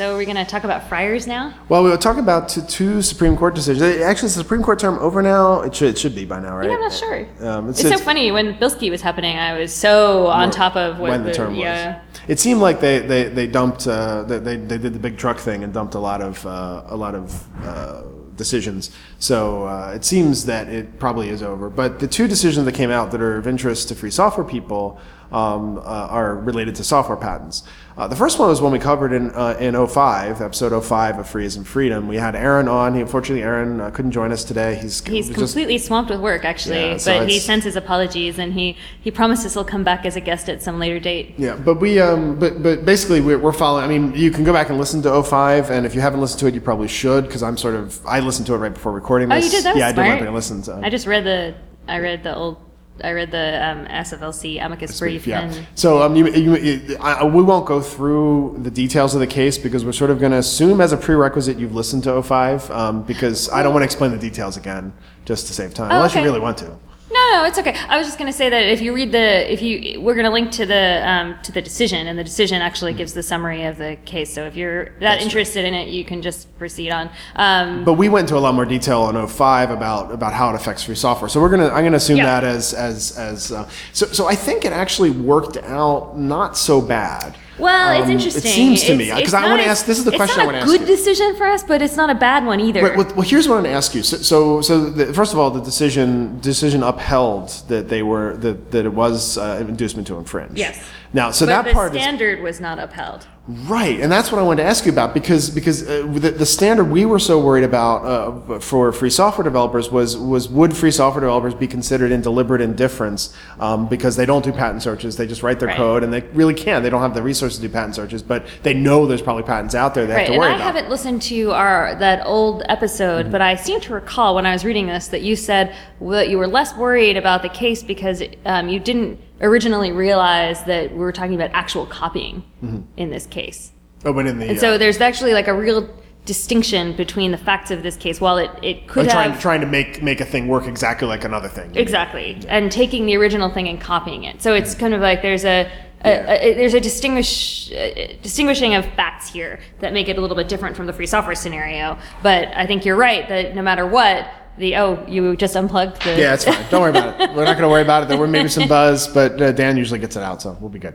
Speaker 1: So we're gonna talk about friars now.
Speaker 2: Well, we'll talk about t- two Supreme Court decisions. Actually, is the Supreme Court term over now? It should, it should be by now, right?
Speaker 1: Yeah, I'm not sure.
Speaker 2: Um,
Speaker 1: it's, so funny when Bilski was happening. I was so on top of what
Speaker 2: when the, term
Speaker 1: yeah.
Speaker 2: was. It seemed like they they, they dumped uh, they, they they did the big truck thing and dumped a lot of uh, a lot of uh, decisions. So uh, it seems that it probably is over. But the two decisions that came out that are of interest to free software people um, uh, are related to software patents. Uh, the first one was when we covered in uh, in 05, episode 05 of Free as in Freedom. We had Aaron on. He unfortunately Aaron uh, couldn't join us today. He's
Speaker 1: He's
Speaker 2: just-
Speaker 1: completely swamped with work, actually.
Speaker 2: Yeah, so
Speaker 1: but he sends his apologies, and he he promises he'll come back as a guest at some later date.
Speaker 2: Yeah, but we, um, but but basically we're, we're following. I mean, you can go back and listen to 05, and if you haven't listened to it, you probably should because I'm sort of I listened to it right before recording this.
Speaker 1: Oh, you did? That was
Speaker 2: yeah, I did
Speaker 1: smart.
Speaker 2: went back and
Speaker 1: I just read the I read the old I read the um, SFLC amicus brief,
Speaker 2: Yeah.
Speaker 1: and
Speaker 2: So um, you, you, you, I, we won't go through the details of the case because we're sort of going to assume as a prerequisite you've listened to 05 um, because I don't want to explain the details again just to save time, unless you
Speaker 1: Oh,
Speaker 2: really want to.
Speaker 1: No, no, it's okay. I was just going to say that if you read the, if you, we're going to link to the um, to the decision, and the decision actually gives the summary of the case. So if you're that
Speaker 2: That's
Speaker 1: interested in it, you can just proceed on. Um,
Speaker 2: But we went into a lot more detail on 05 about about how it affects free software. So we're gonna I'm gonna assume
Speaker 1: Yeah.
Speaker 2: that as as as uh, so so I think it actually worked out not so bad.
Speaker 1: Well, it's
Speaker 2: Um,
Speaker 1: interesting.
Speaker 2: It seems to me because I want to ask. This is the question I want to
Speaker 1: It's
Speaker 2: ask
Speaker 1: not a good
Speaker 2: you.
Speaker 1: decision for us, but it's not a bad one either.
Speaker 2: Right, well, well, here's what I'm going to ask you. So, so, so the, first of all, the decision decision upheld that they were that, that it was uh, an inducement to infringe.
Speaker 1: Yes.
Speaker 2: Now, so
Speaker 1: but
Speaker 2: that part is
Speaker 1: standard was not upheld.
Speaker 2: Right, and that's what I wanted to ask you about because because uh, the, the standard we were so worried about uh, for free software developers was was would free software developers be considered in deliberate indifference um, because they don't do patent searches, they just write their
Speaker 1: Right.
Speaker 2: code, and they really can't. They don't have the resources to do patent searches, but they know there's probably patents out there they
Speaker 1: Right,
Speaker 2: have to
Speaker 1: and
Speaker 2: worry
Speaker 1: I
Speaker 2: about.
Speaker 1: haven't listened to our that old episode,
Speaker 2: Mm-hmm.
Speaker 1: but I seem to recall when I was reading this that you said that you were less worried about the case because um, you didn't originally realized that we were talking about actual copying
Speaker 2: Mm-hmm.
Speaker 1: in this case.
Speaker 2: Oh, but in the
Speaker 1: And so there's actually like a real distinction between the facts of this case. While it, it could
Speaker 2: uh,
Speaker 1: have
Speaker 2: trying trying to make make a thing work exactly like another thing.
Speaker 1: Exactly, and taking the original thing and copying it. So it's kind of like there's a, a,
Speaker 2: Yeah.
Speaker 1: a there's a distinguish uh, distinguishing of facts here that make it a little bit different from the free software scenario. But I think you're right that no matter what, the oh you just unplugged the
Speaker 2: Yeah, it's fine. Don't worry about it. We're not going to worry about it. There were maybe some buzz, but uh, Dan usually gets it out, so we'll be good.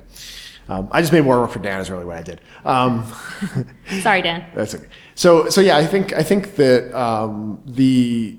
Speaker 2: Um, I just made more work for Dan. Is really what I did. Um,
Speaker 1: Sorry, Dan.
Speaker 2: that's okay. So, so yeah, I think I think that um, the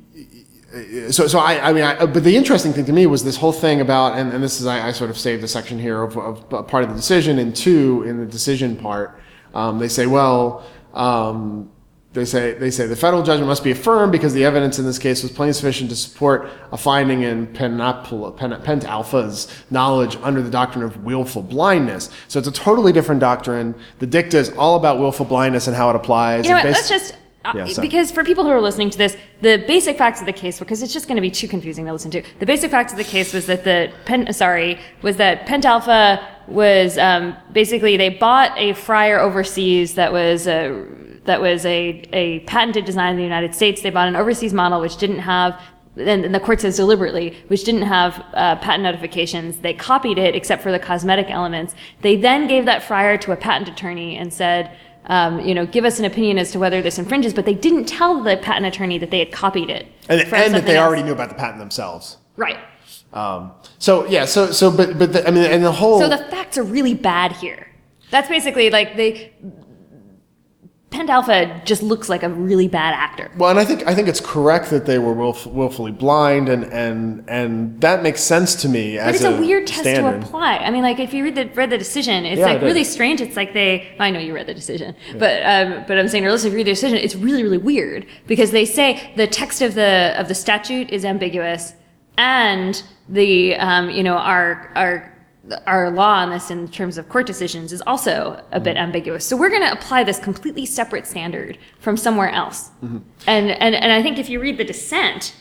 Speaker 2: so so I I mean, I, but the interesting thing to me was this whole thing about, and, and this is I, I sort of saved a section here of, of part of the decision, and two in the decision part, um, they say, well. Um, they say they say the federal judgment must be affirmed because the evidence in this case was plain sufficient to support a finding in Pentalpha's knowledge under the doctrine of willful blindness. So it's a totally different doctrine. The dicta is all about willful blindness and how it applies.
Speaker 1: You know what? Let's just uh,
Speaker 2: Yeah,
Speaker 1: because for people who are listening to this, the basic facts of the case, because it's just going to be too confusing to listen to. The basic facts of the case was that the pen, sorry, was that Pentalpha was um, basically they bought a fryer overseas that was a that was a, a patented design in the United States. They bought an overseas model which didn't have and and the court says deliberately, which didn't have uh, patent notifications. They copied it except for the cosmetic elements. They then gave that fryer to a patent attorney and said, um, you know, give us an opinion as to whether this infringes. But they didn't tell the patent attorney that they had copied it.
Speaker 2: and, and that they
Speaker 1: else.
Speaker 2: already knew about the patent themselves.
Speaker 1: right.
Speaker 2: Um, so yeah, so so but but the, I mean, and the whole
Speaker 1: So the facts are really bad here. That's basically like they. Pentalpha just looks like a really bad actor.
Speaker 2: Well, and I think I think it's correct that they were willf- willfully blind, and and and that makes sense to me
Speaker 1: But
Speaker 2: as
Speaker 1: it's a, weird test
Speaker 2: standard.
Speaker 1: to apply. I mean, like if you read the read the decision, it's
Speaker 2: Yeah,
Speaker 1: like
Speaker 2: did.
Speaker 1: really strange. It's like they. I know you read the decision, but um, but I'm saying, or if you read the decision, it's really really weird because they say the text of the of the statute is ambiguous, and the um, you know our our our law on this in terms of court decisions is also a bit ambiguous. So we're going to apply this completely separate standard from somewhere else.
Speaker 2: Mm-hmm.
Speaker 1: And, and and I think if you read the dissent,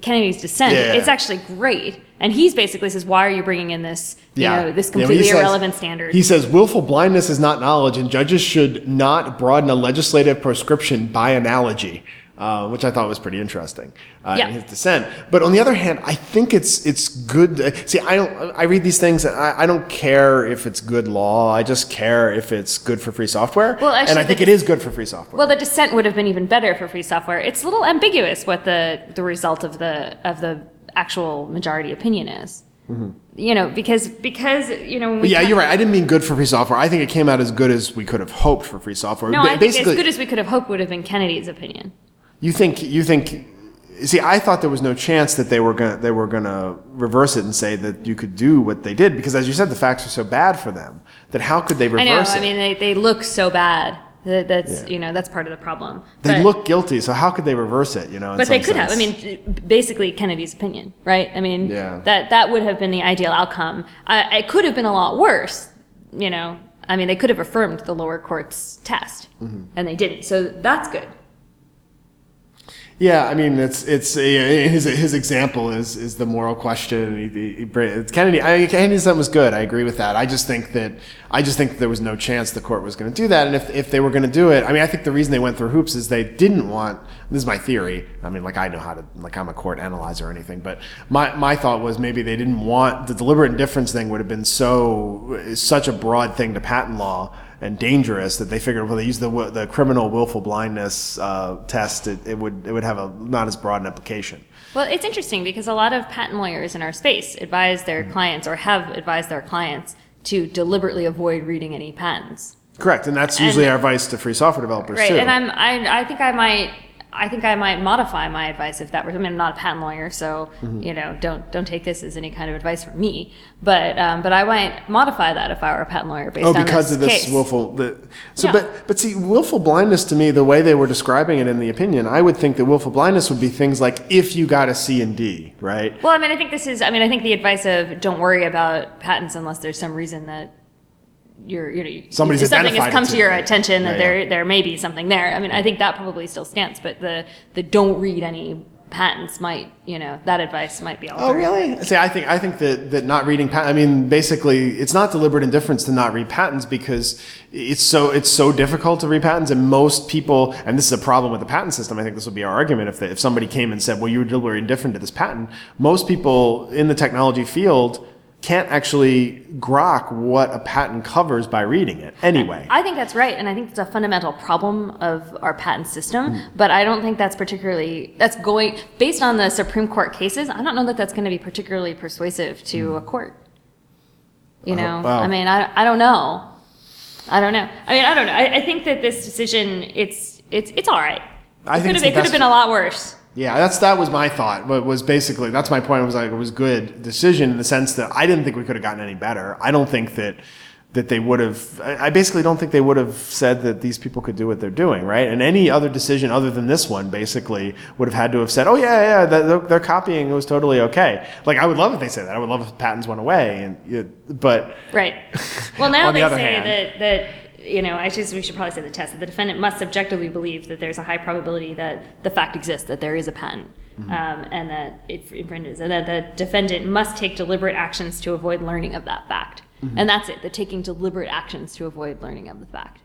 Speaker 1: Kennedy's dissent,
Speaker 2: Yeah.
Speaker 1: it's actually great. And he's basically says, why are you bringing in this, you know, this
Speaker 2: Yeah,
Speaker 1: completely
Speaker 2: says-
Speaker 1: irrelevant standard?
Speaker 2: He says willful blindness is not knowledge, and judges should not broaden a legislative prescription by analogy, uh, which I thought was pretty interesting uh,
Speaker 1: Yeah.
Speaker 2: in his dissent. But on the other hand, I think it's it's good. uh, See, I don't. I read these things. And I, I don't care if it's good law. I just care if it's good for free software.
Speaker 1: Well, actually,
Speaker 2: and I think it is good for free software.
Speaker 1: well, the dissent would have been even better for free software. It's a little ambiguous what the, the result of the of the actual majority opinion is. You know, because because you know.
Speaker 2: Mm-hmm. yeah, you're right. I didn't mean good for free software. I think it came out as good as we could have hoped for free software.
Speaker 1: No, I think as good as we could have hoped would have been Kennedy's opinion.
Speaker 2: You think you think see I thought there was no chance that they were going to they were going to reverse it and say that you could do what they did because as you said the facts are so bad for them that how could they
Speaker 1: I
Speaker 2: reverse
Speaker 1: know.
Speaker 2: it?
Speaker 1: I mean, they, they look so bad. That, that's
Speaker 2: Yeah.
Speaker 1: you know that's part of the problem.
Speaker 2: they
Speaker 1: But-
Speaker 2: look guilty, so how could they reverse it, you know?
Speaker 1: But they could have. I mean, basically Kennedy's opinion, right? I mean,
Speaker 2: Yeah.
Speaker 1: that that would have been the ideal outcome. I, it could have been a lot worse, you know. I mean, they could have affirmed the lower court's test,
Speaker 2: Mm-hmm.
Speaker 1: and they didn't. So that's good.
Speaker 2: Yeah, I mean, it's it's uh, his his example is is the moral question. He, he, he, Kennedy. I Kennedy's something was good. I agree with that. I just think that I just think there was no chance the court was going to do that. And if if they were going to do it, I mean, I think the reason they went through hoops is they didn't want. This is my theory. I mean, like I know how to like I'm a court analyzer or anything, but my my thought was maybe they didn't want the deliberate indifference thing would have been so such a broad thing to patent law and dangerous that they figured well they use the the criminal willful blindness uh, test it, it would it would have a not as broad an application.
Speaker 1: Well, it's interesting because a lot of patent lawyers in our space advise their
Speaker 2: Mm-hmm.
Speaker 1: clients or have advised their clients to deliberately avoid reading any patents.
Speaker 2: Correct, and that's usually our advice to free software developers
Speaker 1: Right,
Speaker 2: too.
Speaker 1: and I'm I I think I might I think I might modify my advice if that were. I mean, I'm not a patent lawyer, so
Speaker 2: Mm-hmm.
Speaker 1: you know, don't don't take this as any kind of advice from me. But um, but I might modify that if I were a patent lawyer based
Speaker 2: Oh,
Speaker 1: on
Speaker 2: because
Speaker 1: this
Speaker 2: of this
Speaker 1: case.
Speaker 2: willful. The, so,
Speaker 1: Yeah.
Speaker 2: but but see, willful blindness to me, the way they were describing it in the opinion, I would think that willful blindness would be things like if you got a C and D, right?
Speaker 1: Well, I mean, I think this is. I mean, I think the advice of don't worry about patents unless there's some reason that you're, you know,
Speaker 2: Somebody's
Speaker 1: something has come to your
Speaker 2: you.
Speaker 1: attention that
Speaker 2: Yeah,
Speaker 1: there
Speaker 2: yeah.
Speaker 1: there may be something there. I mean, I think that probably still stands, but the the don't read any patents might, you know, that advice might be oh, altered.
Speaker 2: Oh, really? See, I think I think that that not reading pat. I mean, basically, it's not deliberate indifference to not read patents because it's so it's so difficult to read patents, and most people, and this is a problem with the patent system. I think this would be our argument if they, if somebody came and said, "Well, you were deliberately indifferent to this patent." Most people in the technology field can't actually grok what a patent covers by reading it anyway.
Speaker 1: I think that's right, and I think it's a fundamental problem of our patent system.
Speaker 2: Hmm.
Speaker 1: But I don't think that's particularly that's going based on the Supreme Court cases. I don't know that that's going to be particularly persuasive to a court. You know,
Speaker 2: Hmm. wow.
Speaker 1: I mean, I, I don't know. I don't know. I mean, I don't know. I, I think that this decision, it's it's it's all right.
Speaker 2: I
Speaker 1: it
Speaker 2: think
Speaker 1: could
Speaker 2: it's
Speaker 1: have it could have been a lot worse.
Speaker 2: Yeah, that's that was my thought. But was basically that's my point. Was like it was good decision in the sense that I didn't think we could have gotten any better. I don't think that that they would have. I basically don't think they would have said that these people could do what they're doing, right? And any other decision other than this one basically would have had to have said, "Oh yeah, yeah, they're, they're copying. It was totally okay." Like I would love if they said that. I would love if patents went away. And but
Speaker 1: Right. Well, now
Speaker 2: the
Speaker 1: they say
Speaker 2: hand-
Speaker 1: that that you know, I just we should probably say the test that the defendant must subjectively believe that there's a high probability that the fact exists that there is a patent.
Speaker 2: Mm-hmm.
Speaker 1: Um, and that it infringes, and that the defendant must take deliberate actions to avoid learning of that fact,
Speaker 2: Mm-hmm.
Speaker 1: and that's it. The taking deliberate actions to avoid learning of the fact,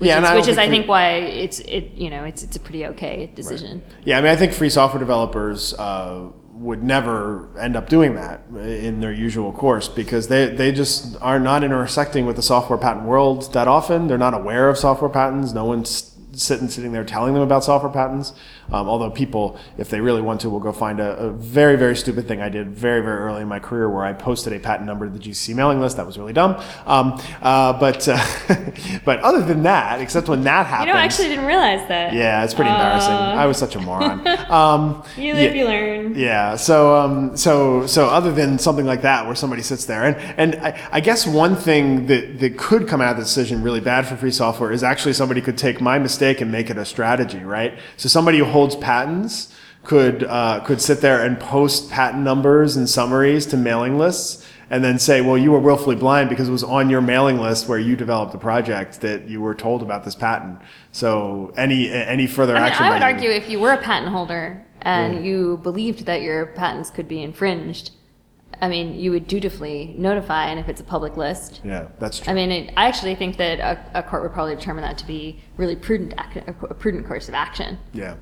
Speaker 2: yeah, and
Speaker 1: It's-
Speaker 2: I
Speaker 1: which is, I think, why it's it. You know, it's it's a pretty okay decision.
Speaker 2: Yeah, I mean, I think free software developers uh, would never end up doing that in their usual course because they, they just are not intersecting with the software patent world that often. They're not aware of software patents. No one's sitting sitting there telling them about software patents. Um, although people, if they really want to, will go find a, a very very stupid thing I did very very early in my career where I posted a patent number to the GCC mailing list. That was really dumb. Um, uh, but uh, but other than that, except when that
Speaker 1: happened,
Speaker 2: You
Speaker 1: know, I actually didn't realize that.
Speaker 2: yeah, it's pretty embarrassing.
Speaker 1: Uh,
Speaker 2: I was such a moron. Um,
Speaker 1: You live,
Speaker 2: yeah.
Speaker 1: you learn.
Speaker 2: Yeah. So, um, so, so other than something like that, where somebody sits there, and and I, I guess one thing that that could come out of the decision really bad for free software is actually somebody could take my mistake and make it a strategy, right? So somebody who holds patents could uh, could sit there and post patent numbers and summaries to mailing lists. And then say, well, you were willfully blind because it was on your mailing list where you developed the project that you were told about this patent. So any any further
Speaker 1: I mean,
Speaker 2: action.
Speaker 1: I would
Speaker 2: by you-
Speaker 1: argue if you were a patent holder and you believed that your patents could be infringed, I mean, you would dutifully notify, and if it's a public list,
Speaker 2: Yeah, that's true.
Speaker 1: I mean, it, I actually think that a, a court would probably determine that to be really prudent, a prudent course of action.
Speaker 2: Yeah.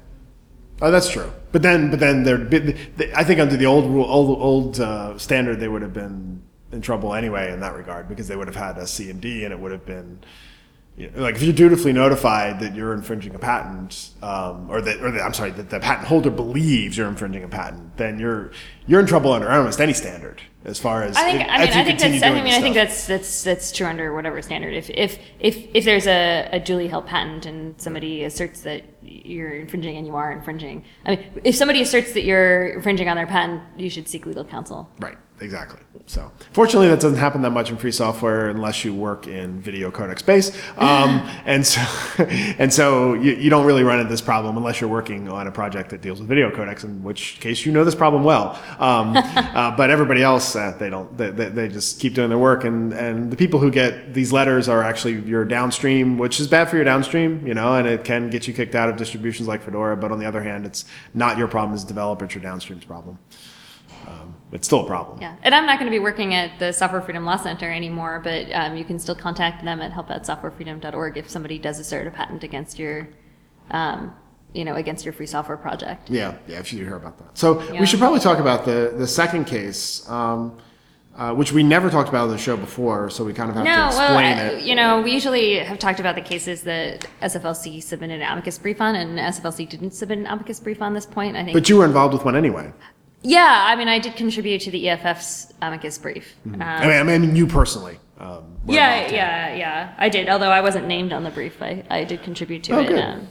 Speaker 2: Oh, that's true. But then, but then there'd be. I think under the old rule, old old uh, standard, they would have been in trouble anyway in that regard because they would have had a CMD and it would have been. You know, like if you're dutifully notified that you're infringing a patent, um, or that, or that, I'm sorry, that the patent holder believes you're infringing a patent, then you're you're in trouble under almost any standard as far as
Speaker 1: I think.
Speaker 2: if-
Speaker 1: I mean, I think that's. I mean, I think that's that's that's true under whatever standard. If if if if there's a, a duly held patent and somebody asserts that you're infringing and you are infringing, I mean, if somebody asserts that you're infringing on their patent, you should seek legal counsel.
Speaker 2: Right. Exactly. So, fortunately, that doesn't happen that much in free software unless you work in video codec space. Um, and so, and so you, you don't really run into this problem unless you're working on a project that deals with video codecs, in which case you know this problem well. Um, uh, but everybody else, uh, they don't. They, they, they just keep doing their work, and and the people who get these letters are actually your downstream, which is bad for your downstream, you know, and it can get you kicked out of distributions like Fedora. But on the other hand, it's not your problem as a developer; it's your downstream's problem. Um, it's still a problem.
Speaker 1: Yeah, and I'm not going to be working at the Software Freedom Law Center anymore, but um, you can still contact them at help at softwarefreedom.org if somebody does assert a patent against your, um, you know, against your free software project.
Speaker 2: Yeah, yeah, if you hear about that. So
Speaker 1: Yeah.
Speaker 2: we should probably talk about the, the second case, um, uh, which we never talked about on the show before, so we kind of have
Speaker 1: No,
Speaker 2: to
Speaker 1: well,
Speaker 2: explain
Speaker 1: I-
Speaker 2: it.
Speaker 1: you know, we usually have talked about the cases that SFLC submitted an amicus brief on, and SFLC didn't submit an amicus brief on this point. I think.
Speaker 2: But you were involved with one anyway.
Speaker 1: Yeah, I mean, I did contribute to the EFF's amicus brief. Um,
Speaker 2: I mean, I mean, I mean you personally. Um,
Speaker 1: yeah, yeah, yeah. I did. Although I wasn't named on the brief, I, I did contribute to
Speaker 2: Oh,
Speaker 1: it.
Speaker 2: good.
Speaker 1: Um,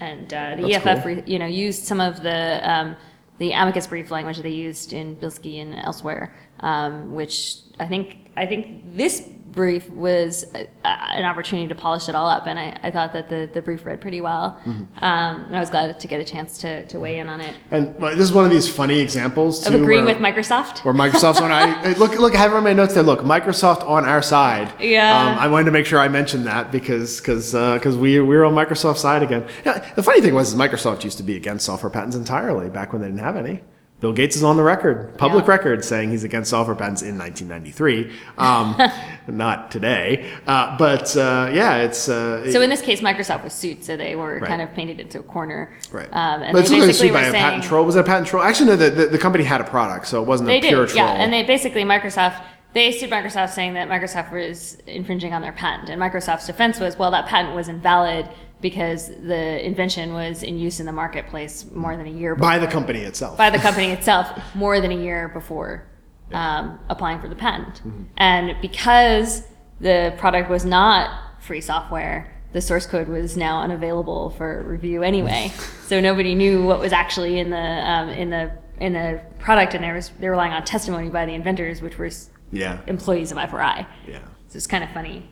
Speaker 1: and uh, the
Speaker 2: That's
Speaker 1: EFF,
Speaker 2: cool.
Speaker 1: re- you know, used some of the um, the amicus brief language they used in Bilski and elsewhere, um, which I think I think this brief was uh, an opportunity to polish it all up, and I, I thought that the, the brief read pretty well.
Speaker 2: Mm-hmm.
Speaker 1: Um, and I was glad to get a chance to, to weigh in on it.
Speaker 2: And well, this is one of these funny examples
Speaker 1: Of
Speaker 2: too,
Speaker 1: agreeing
Speaker 2: where-
Speaker 1: with Microsoft.
Speaker 2: Where Microsoft's on, I look, look, I have on my notes there. Look, Microsoft on our side.
Speaker 1: Yeah.
Speaker 2: Um, I wanted to make sure I mentioned that because because because we we were on Microsoft's side again. Yeah, the funny thing was, is Microsoft used to be against software patents entirely back when they didn't have any. Bill Gates is on the record, public
Speaker 1: Yeah.
Speaker 2: record, saying he's against software patents in 1993. Um, not today, uh, but uh, yeah, it's uh,
Speaker 1: So in this case, Microsoft was sued, so they were
Speaker 2: Right.
Speaker 1: kind of painted into a corner.
Speaker 2: Right.
Speaker 1: Um, and
Speaker 2: but it's
Speaker 1: basically
Speaker 2: sued by a patent troll. Was it a patent troll? Actually, no. The, the, the company had a product, so it wasn't
Speaker 1: they
Speaker 2: a pure
Speaker 1: did,
Speaker 2: troll.
Speaker 1: yeah. And they basically Microsoft they sued Microsoft saying that Microsoft was infringing on their patent, and Microsoft's defense was, well, that patent was invalid because the invention was in use in the marketplace more than a year
Speaker 2: by the company itself.
Speaker 1: by the company itself more than a year before um, applying for the patent. And because the product was not free software, the source code was now unavailable for review anyway. so nobody knew what was actually in the um, in the in the product, and there was they were relying on testimony by the inventors, which were
Speaker 2: yeah,
Speaker 1: employees of I4I.
Speaker 2: yeah.
Speaker 1: So it's kind of funny.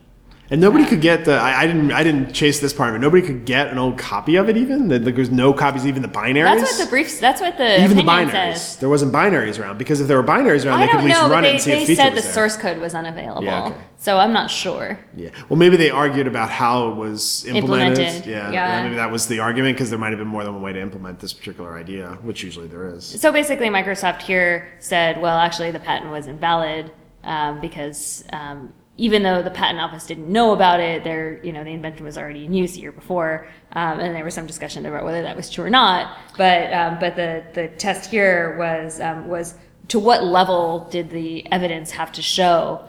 Speaker 2: And nobody could get the. I, I didn't. I didn't chase this part of it. Nobody could get an old copy of it. Even That- there's no copies. Even the binaries.
Speaker 1: That's what the briefs. That's what the
Speaker 2: even the binaries.
Speaker 1: says.
Speaker 2: There wasn't binaries around because if there were binaries around,
Speaker 1: I
Speaker 2: they could at least
Speaker 1: know,
Speaker 2: run it
Speaker 1: they,
Speaker 2: and see if feature
Speaker 1: said the
Speaker 2: there.
Speaker 1: source code was unavailable.
Speaker 2: Yeah, okay.
Speaker 1: So I'm not sure.
Speaker 2: Yeah. Well, maybe they argued about how it was implemented.
Speaker 1: Implemented,
Speaker 2: Yeah.
Speaker 1: yeah.
Speaker 2: Maybe that was the argument because there might have been more than one way to implement this particular idea, which usually there is.
Speaker 1: So basically, Microsoft here said, well, actually, the patent was invalid um, because um, even though the patent office didn't know about it, their you know the invention was already in use a year before, um, and there was some discussion about whether that was true or not. But um, but the the test here was um, was to what level did the evidence have to show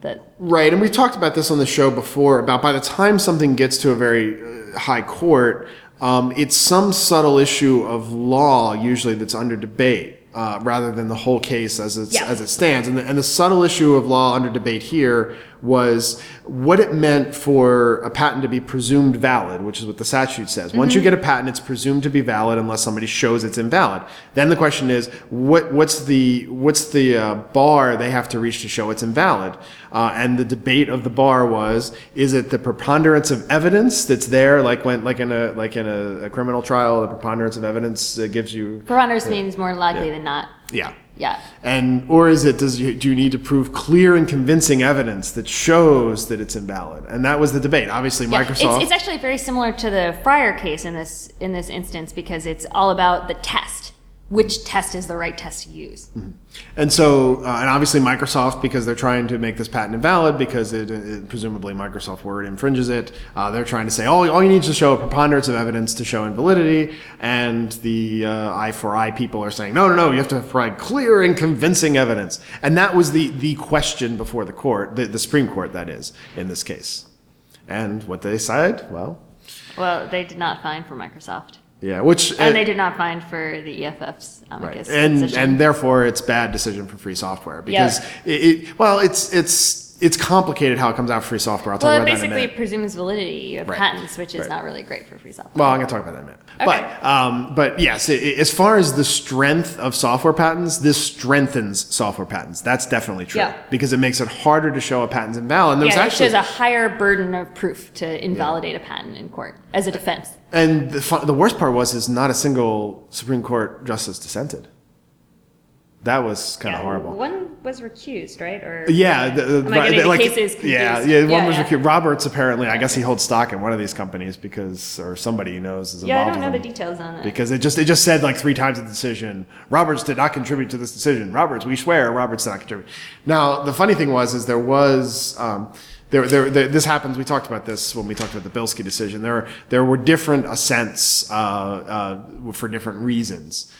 Speaker 1: that
Speaker 2: Right, and we've talked about this on the show before about by the time something gets to a very uh, high court, um, it's some subtle issue of law usually that's under debate. Uh, rather than the whole case as it's,
Speaker 1: Yeah.
Speaker 2: as it stands, and the, and the subtle issue of law under debate here was what it meant for a patent to be presumed valid, which is what the statute says. Once you get a patent, it's presumed to be valid unless somebody shows it's invalid. Then the question is, what what's the what's the uh, bar they have to reach to show it's invalid? Uh, and the debate of the bar was: is it the preponderance of evidence that's there, like when like in a like in a, a criminal trial, the preponderance of evidence uh, gives you
Speaker 1: preponderance means more likely than not.
Speaker 2: yeah.
Speaker 1: Yeah.
Speaker 2: And or is it does you do you need to prove clear and convincing evidence that shows that it's invalid? And that was the debate. Obviously,
Speaker 1: Yeah,
Speaker 2: Microsoft.
Speaker 1: It's, it's actually very similar to the Fryer case in this in this instance because it's all about the test. Which test is the right test to use?
Speaker 2: And so, uh, and obviously Microsoft, because they're trying to make this patent invalid, because it, it presumably Microsoft Word infringes it, uh, they're trying to say, oh, all you need is to show a preponderance of evidence to show invalidity. And the uh, I4I people are saying, no, no, no, you have to provide clear and convincing evidence. And that was the, the question before the court, the, the Supreme Court, that is, in this case. And what they decide, well,
Speaker 1: Well, they did not find for Microsoft,
Speaker 2: yeah, which
Speaker 1: and eh, they did not find for the EFF's
Speaker 2: Right.
Speaker 1: amicus
Speaker 2: And
Speaker 1: position.
Speaker 2: and therefore it's bad decision for free software because it, it well it's it's it's complicated how it comes out for free software. I'll talk
Speaker 1: Well, it
Speaker 2: about that in a
Speaker 1: basically presumes validity of
Speaker 2: Right.
Speaker 1: patents, which is
Speaker 2: Right.
Speaker 1: not really great for free software.
Speaker 2: Well, I'm going to talk about that in a minute.
Speaker 1: Okay.
Speaker 2: But, um, but yes, i- i- as far as the strength of software patents, this strengthens software patents. That's definitely true
Speaker 1: Yeah.
Speaker 2: because it makes it harder to show a patent's invalid. And there's
Speaker 1: yeah,
Speaker 2: actually
Speaker 1: it shows a higher burden of proof to invalidate a patent in court as a defense.
Speaker 2: And the, the worst part was is not a single Supreme Court justice dissented. That was kind of horrible.
Speaker 1: One was recused, right? Or
Speaker 2: Yeah, the, the,
Speaker 1: I the
Speaker 2: like-
Speaker 1: cases
Speaker 2: yeah, yeah. One
Speaker 1: Yeah,
Speaker 2: was
Speaker 1: yeah.
Speaker 2: recused. Roberts apparently. I guess he holds stock in one of these companies because, or somebody he knows is involved.
Speaker 1: Yeah, I don't know the details on it
Speaker 2: because it just it just said like three times the decision roberts did not contribute to this decision roberts we swear roberts did not contribute now the funny thing was is there was um, there, there, there, this happens. We talked about this when we talked about the Bilski decision. There, there were different assents uh, uh, for different reasons,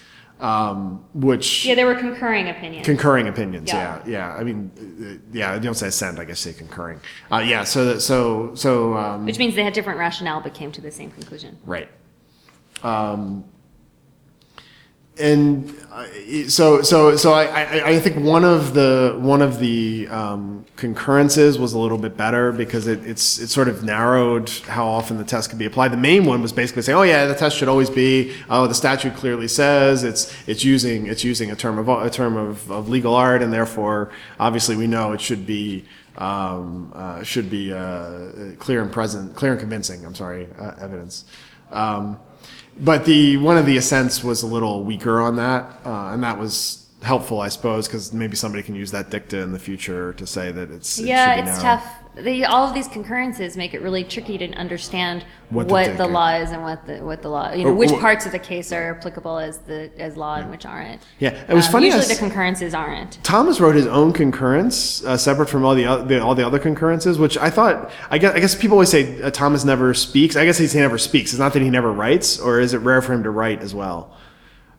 Speaker 2: um, which
Speaker 1: yeah, there were concurring opinions.
Speaker 2: concurring opinions.
Speaker 1: Yeah.
Speaker 2: Yeah, yeah. I mean, uh, yeah. You don't say assent. I guess say concurring. Uh, yeah. So, that- so, so. Um,
Speaker 1: which means they had different rationale but came to the same conclusion.
Speaker 2: Right. Um, and so, so, so I, I, I think one of the one of the um, concurrences was a little bit better because it, it's it sort of narrowed how often the test could be applied. The main one was basically saying, oh yeah, the test should always be. Oh, the statute clearly says it's it's using it's using a term of a term of, of legal art, and therefore, obviously, we know it should be um, uh, should be uh, clear and present, clear and convincing. I'm sorry, uh, evidence. Um, but the one of the assents was a little weaker on that, uh, and that was helpful, I suppose, because maybe somebody can use that dicta in the future to say that it's it
Speaker 1: yeah,
Speaker 2: should be
Speaker 1: it's
Speaker 2: narrow.
Speaker 1: tough. They, all of these concurrences make it really tricky to understand
Speaker 2: What
Speaker 1: what,
Speaker 2: the
Speaker 1: the, law is and what the what the law, you know,
Speaker 2: Or-
Speaker 1: which
Speaker 2: or-
Speaker 1: parts of the case are applicable as the as law and which aren't.
Speaker 2: Yeah, it was
Speaker 1: Um,
Speaker 2: funny.
Speaker 1: Usually the concurrences aren't.
Speaker 2: Thomas wrote his own concurrence, uh, separate from all the, the all the other concurrences, which I thought. I guess, I guess people always say uh, Thomas never speaks. I guess he never speaks. It's not that he never writes, or is it rare for him to write as well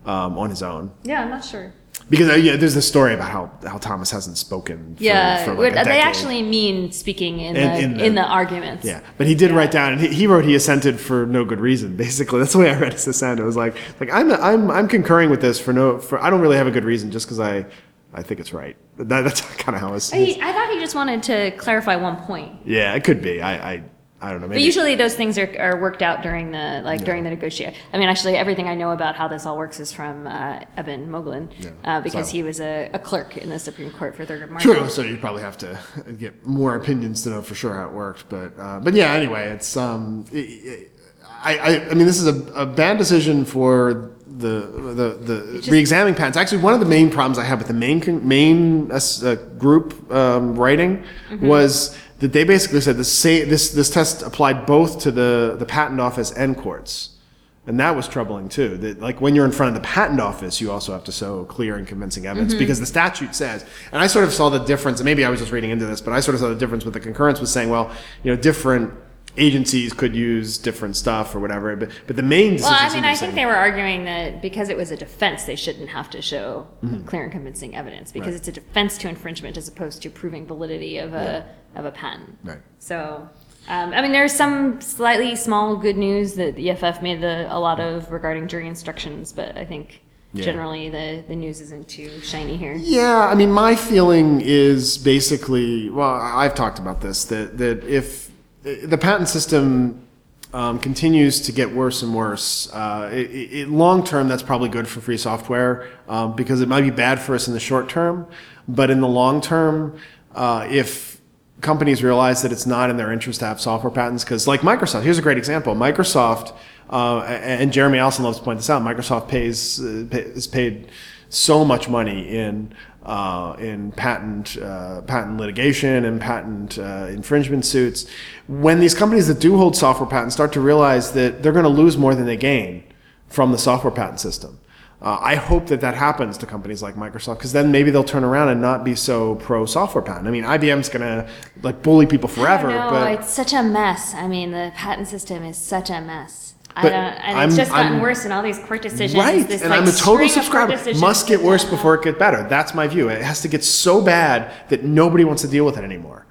Speaker 2: um, on his own?
Speaker 1: Yeah, I'm not sure.
Speaker 2: Because uh, yeah, there's this story about how, how Thomas hasn't spoken. For,
Speaker 1: Yeah,
Speaker 2: for like
Speaker 1: they actually mean speaking in,
Speaker 2: In-
Speaker 1: the,
Speaker 2: in
Speaker 1: in
Speaker 2: the-
Speaker 1: the, arguments.
Speaker 2: Yeah, but he did write down, and he, he wrote he assented for no good reason. Basically, that's the way I read his assent. It was like, like I'm I'm I'm concurring with this for no for I don't really have a good reason, just because I I think it's right. That, that's kind of how it's.
Speaker 1: I, I thought he just wanted to clarify one point.
Speaker 2: Yeah, it could be. I I, I don't know. Maybe.
Speaker 1: But usually those things are, are worked out during the like during the negotiation. I mean, actually, everything I know about how this all works is from uh, Eben Moglen, uh, because
Speaker 2: so-
Speaker 1: he was a, a clerk in the Supreme Court for Thurgood Marshall.
Speaker 2: True. So you probably have to get more opinions to know for sure how it worked. But uh, but yeah. Anyway, it's um. I, I, I mean, this is a, a bad decision for the the, the re-examining patents. Actually, one of the main problems I had with the main main uh, group um, writing was that they basically said the same this this test applied both to the the patent office and courts. And that was troubling too. That like when you're in front of the patent office, you also have to show clear and convincing evidence mm-hmm. because the statute says. And I sort of saw the difference. And maybe I was just reading into this, but I sort of saw the difference with the concurrence was saying, well, you know, different agencies could use different stuff or whatever. But but the main.
Speaker 1: Well, I mean, I think they were arguing that because it was a defense, they shouldn't have to show mm-hmm. clear and convincing evidence because
Speaker 2: Right.
Speaker 1: it's a defense to infringement as opposed to proving validity of a of a pen.
Speaker 2: Right.
Speaker 1: So, um, I mean, there's some slightly small good news that the EFF made the, a lot of regarding jury instructions, but I think
Speaker 2: Yeah.
Speaker 1: generally the, the news isn't too shiny here.
Speaker 2: Yeah, I mean, my feeling is basically, well, I've talked about this that that if the patent system um, continues to get worse and worse, uh, it, it, long term, that's probably good for free software um, because it might be bad for us in the short term, but in the long term, uh, if companies realize that it's not in their interest to have software patents, because like Microsoft, here's a great example: Microsoft. Uh, and Jeremy Allison loves to point this out. Microsoft pays uh, is paid so much money in uh, in patent uh, patent litigation and patent uh, infringement suits. When these companies that do hold software patents start to realize that they're going to lose more than they gain from the software patent system. Uh, I hope that that happens to companies like Microsoft because then maybe they'll turn around and not be so pro software patent. I mean, IBM's gonna like bully people forever,
Speaker 1: No,
Speaker 2: but
Speaker 1: it's such a mess. I mean, the patent system is such a mess. I don't, and
Speaker 2: I'm-
Speaker 1: it's just gotten
Speaker 2: I'm-
Speaker 1: worse in all these court decisions.
Speaker 2: Right,
Speaker 1: This,
Speaker 2: and
Speaker 1: like,
Speaker 2: I'm a total
Speaker 1: string of court
Speaker 2: subscriber. Must get worse before it get better. That's my view. It has to get so bad that nobody wants to deal with it anymore.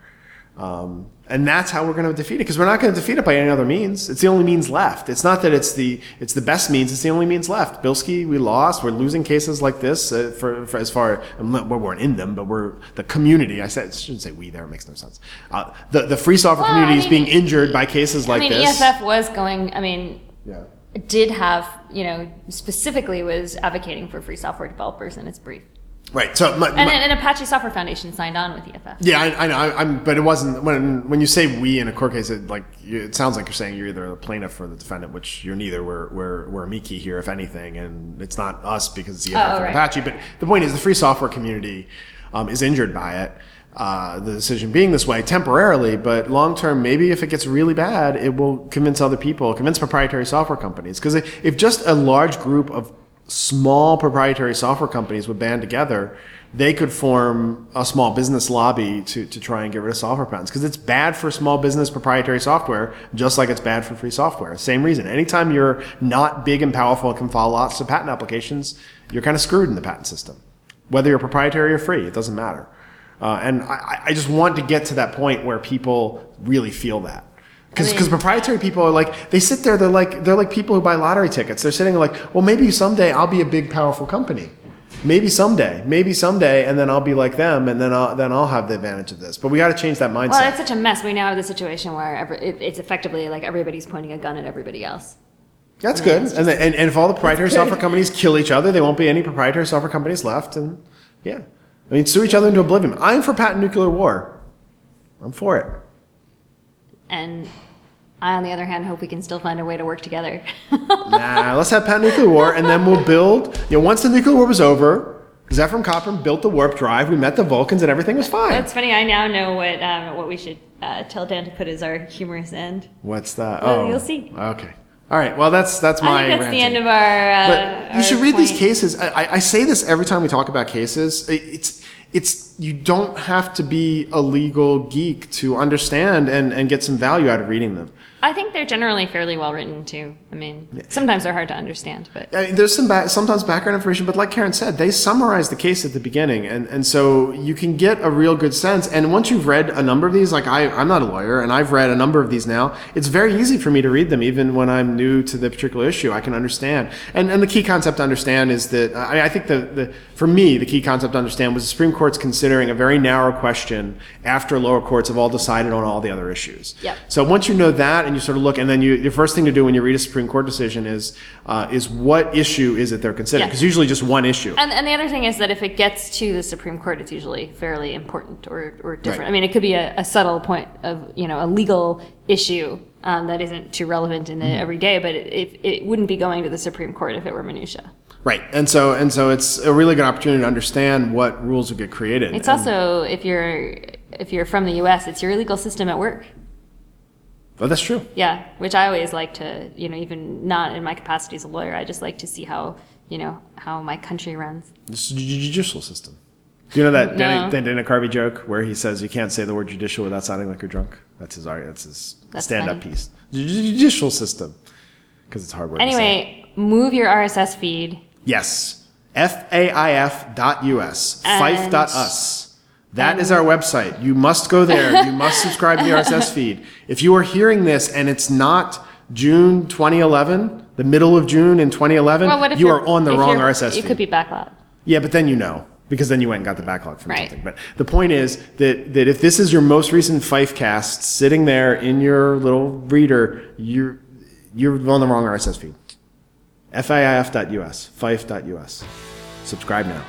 Speaker 2: Um, and that's how we're going to defeat it because we're not going to defeat it by any other means. It's the only means left. It's not that it's the it's the best means. It's the only means left. Bilski, we lost. We're losing cases like this uh, for, for as far we weren't in them, but we're the community. I said I shouldn't say we there. It makes no sense. Uh, the the free software
Speaker 1: Well,
Speaker 2: community
Speaker 1: I
Speaker 2: is being injured by cases like
Speaker 1: I mean,
Speaker 2: this.
Speaker 1: EFF was going. I mean,
Speaker 2: Yeah.
Speaker 1: did have you know specifically was advocating for free software developers in its brief,
Speaker 2: Right. So my,
Speaker 1: and,
Speaker 2: my-
Speaker 1: and Apache Software Foundation signed on with EFF.
Speaker 2: Yeah, I, I know. I, I'm, but it wasn't when when you say we in a court case. It like it sounds like you're saying you're either the plaintiff or the defendant, which you're neither. We're we're we're amici here, if anything, and it's not us because it's EFF
Speaker 1: Oh,
Speaker 2: and
Speaker 1: right.
Speaker 2: Apache. But the point is, the free software community um, is injured by it. Uh, the decision being this way temporarily, but long term, maybe if it gets really bad, it will convince other people, convince proprietary software companies. Because if if just a large group of small proprietary software companies would band together, they could form a small business lobby to, to try and get rid of software patents. Because it's bad for small business proprietary software, just like it's bad for free software. Same reason. Anytime you're not big and powerful and can file lots of patent applications, you're kind of screwed in the patent system. Whether you're proprietary or free, it doesn't matter. Uh, and I, I just want to get to that point where people really feel that. Because
Speaker 1: I mean-
Speaker 2: proprietary people are like they sit there they're like they're like people who buy lottery tickets. They're sitting like, well, maybe someday I'll be a big powerful company. Maybe someday, maybe someday, and then I'll be like them, and then I'll then I'll have the advantage of this. But we got to change that mindset.
Speaker 1: Well, it's such a mess. We now have the situation where every, it, it's effectively like everybody's pointing a gun at everybody else.
Speaker 2: That's good.
Speaker 1: it's
Speaker 2: And, and and if all the proprietary software companies kill each other, there won't be any proprietary software companies left. And yeah, I mean, sue each other into oblivion. I'm for patent nuclear war. I'm for it.
Speaker 1: And I, on the other hand, hope we can still find a way to work together.
Speaker 2: nah, let's have patent nuclear war, and then we'll build. You know, once the nuclear war was over, Zefram Cochrane built the warp drive. We met the Vulcans, and everything was fine.
Speaker 1: it's funny. I now know what um, what we should uh, tell Dan to put as our humorous end.
Speaker 2: What's that?
Speaker 1: Well,
Speaker 2: oh,
Speaker 1: you'll see.
Speaker 2: Okay. All right. Well, that's that's my.
Speaker 1: I think that's the end of our. Uh,
Speaker 2: But you
Speaker 1: our
Speaker 2: should read these cases. I, I- I say this every time we talk about cases. It- It's it's you don't have to be a legal geek to understand and, and get some value out of reading them.
Speaker 1: I think they're generally fairly well written too. I mean, sometimes they're hard to understand, but
Speaker 2: I mean, there's some ba- sometimes background information, but like Karen said, they summarize the case at the beginning, and, and so you can get a real good sense. And once you've read a number of these, like I, I'm not a lawyer, and I've read a number of these now, it's very easy for me to read them, even when I'm new to the particular issue. I can understand. And and the key concept to understand is that I, I think the, the for me the key concept to understand was the Supreme Court's considering a very narrow question after lower courts have all decided on all the other issues.
Speaker 1: Yep.
Speaker 2: So once you know that, and you sort of look, and then you, your first thing to do when you read a Supreme Court decision is uh, is what issue is it they're considering? Because usually just one issue.
Speaker 1: And, and the other thing is that if it gets to the Supreme Court, it's usually fairly important or, or different.
Speaker 2: Right.
Speaker 1: I mean, it could be a, a subtle point of, you know, a legal issue um, that isn't too relevant in the
Speaker 2: Mm-hmm.
Speaker 1: everyday, but it, it, it wouldn't be going to the Supreme Court if it were minutia.
Speaker 2: Right. And so and so it's a really good opportunity to understand what rules will get created.
Speaker 1: It's
Speaker 2: And-
Speaker 1: also, if you're, if you're from the U.S., it's your legal system at work.
Speaker 2: oh, that's true.
Speaker 1: Yeah, which I always like to, you know, even not in my capacity as a lawyer, I just like to see how, you know, how my country runs.
Speaker 2: It's the judicial system. Do you know that
Speaker 1: No.
Speaker 2: Dana, that Dana Carvey joke where he says you can't say the word judicial without sounding like you're drunk? That's his. That's his
Speaker 1: That's
Speaker 2: stand-up
Speaker 1: funny.
Speaker 2: piece. Ju- ju- Judicial system, because it's hard say.
Speaker 1: Anyway, move your RSS feed.
Speaker 2: Yes. F-A-I-F dot U-S. Fife dot us. That is our website. You must go there. You must subscribe to the RSS feed. If you are hearing this and it's not June 2011, the middle of June in 2011,
Speaker 1: Well, what if
Speaker 2: you
Speaker 1: you're-
Speaker 2: are on the
Speaker 1: if
Speaker 2: wrong
Speaker 1: you're-
Speaker 2: RSS
Speaker 1: You
Speaker 2: feed.
Speaker 1: could be backlog.
Speaker 2: Yeah, but then you know because then you went and got the backlog from
Speaker 1: Right.
Speaker 2: something. But the point is that that if this is your most recent Fife cast sitting there in your little reader, you're you're on the wrong RSS feed. FIIF.us, Fife.us. Subscribe now.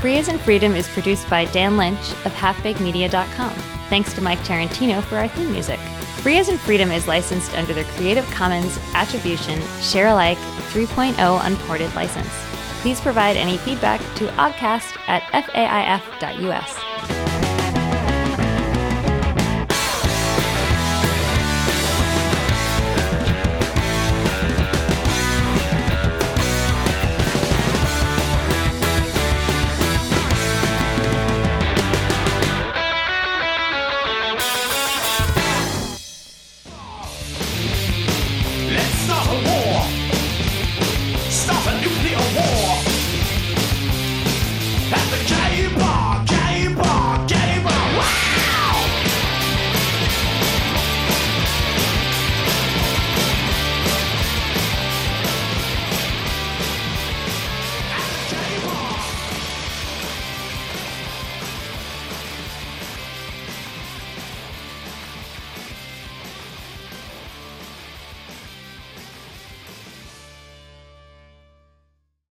Speaker 1: Free as in Freedom is produced by Dan Lynch of halfbakemedia.com. Thanks to Mike Tarantino for our theme music. Free as in Freedom is licensed under the Creative Commons Attribution Share Alike 3.0 Unported license. Please provide any feedback to oggcast at faif.us.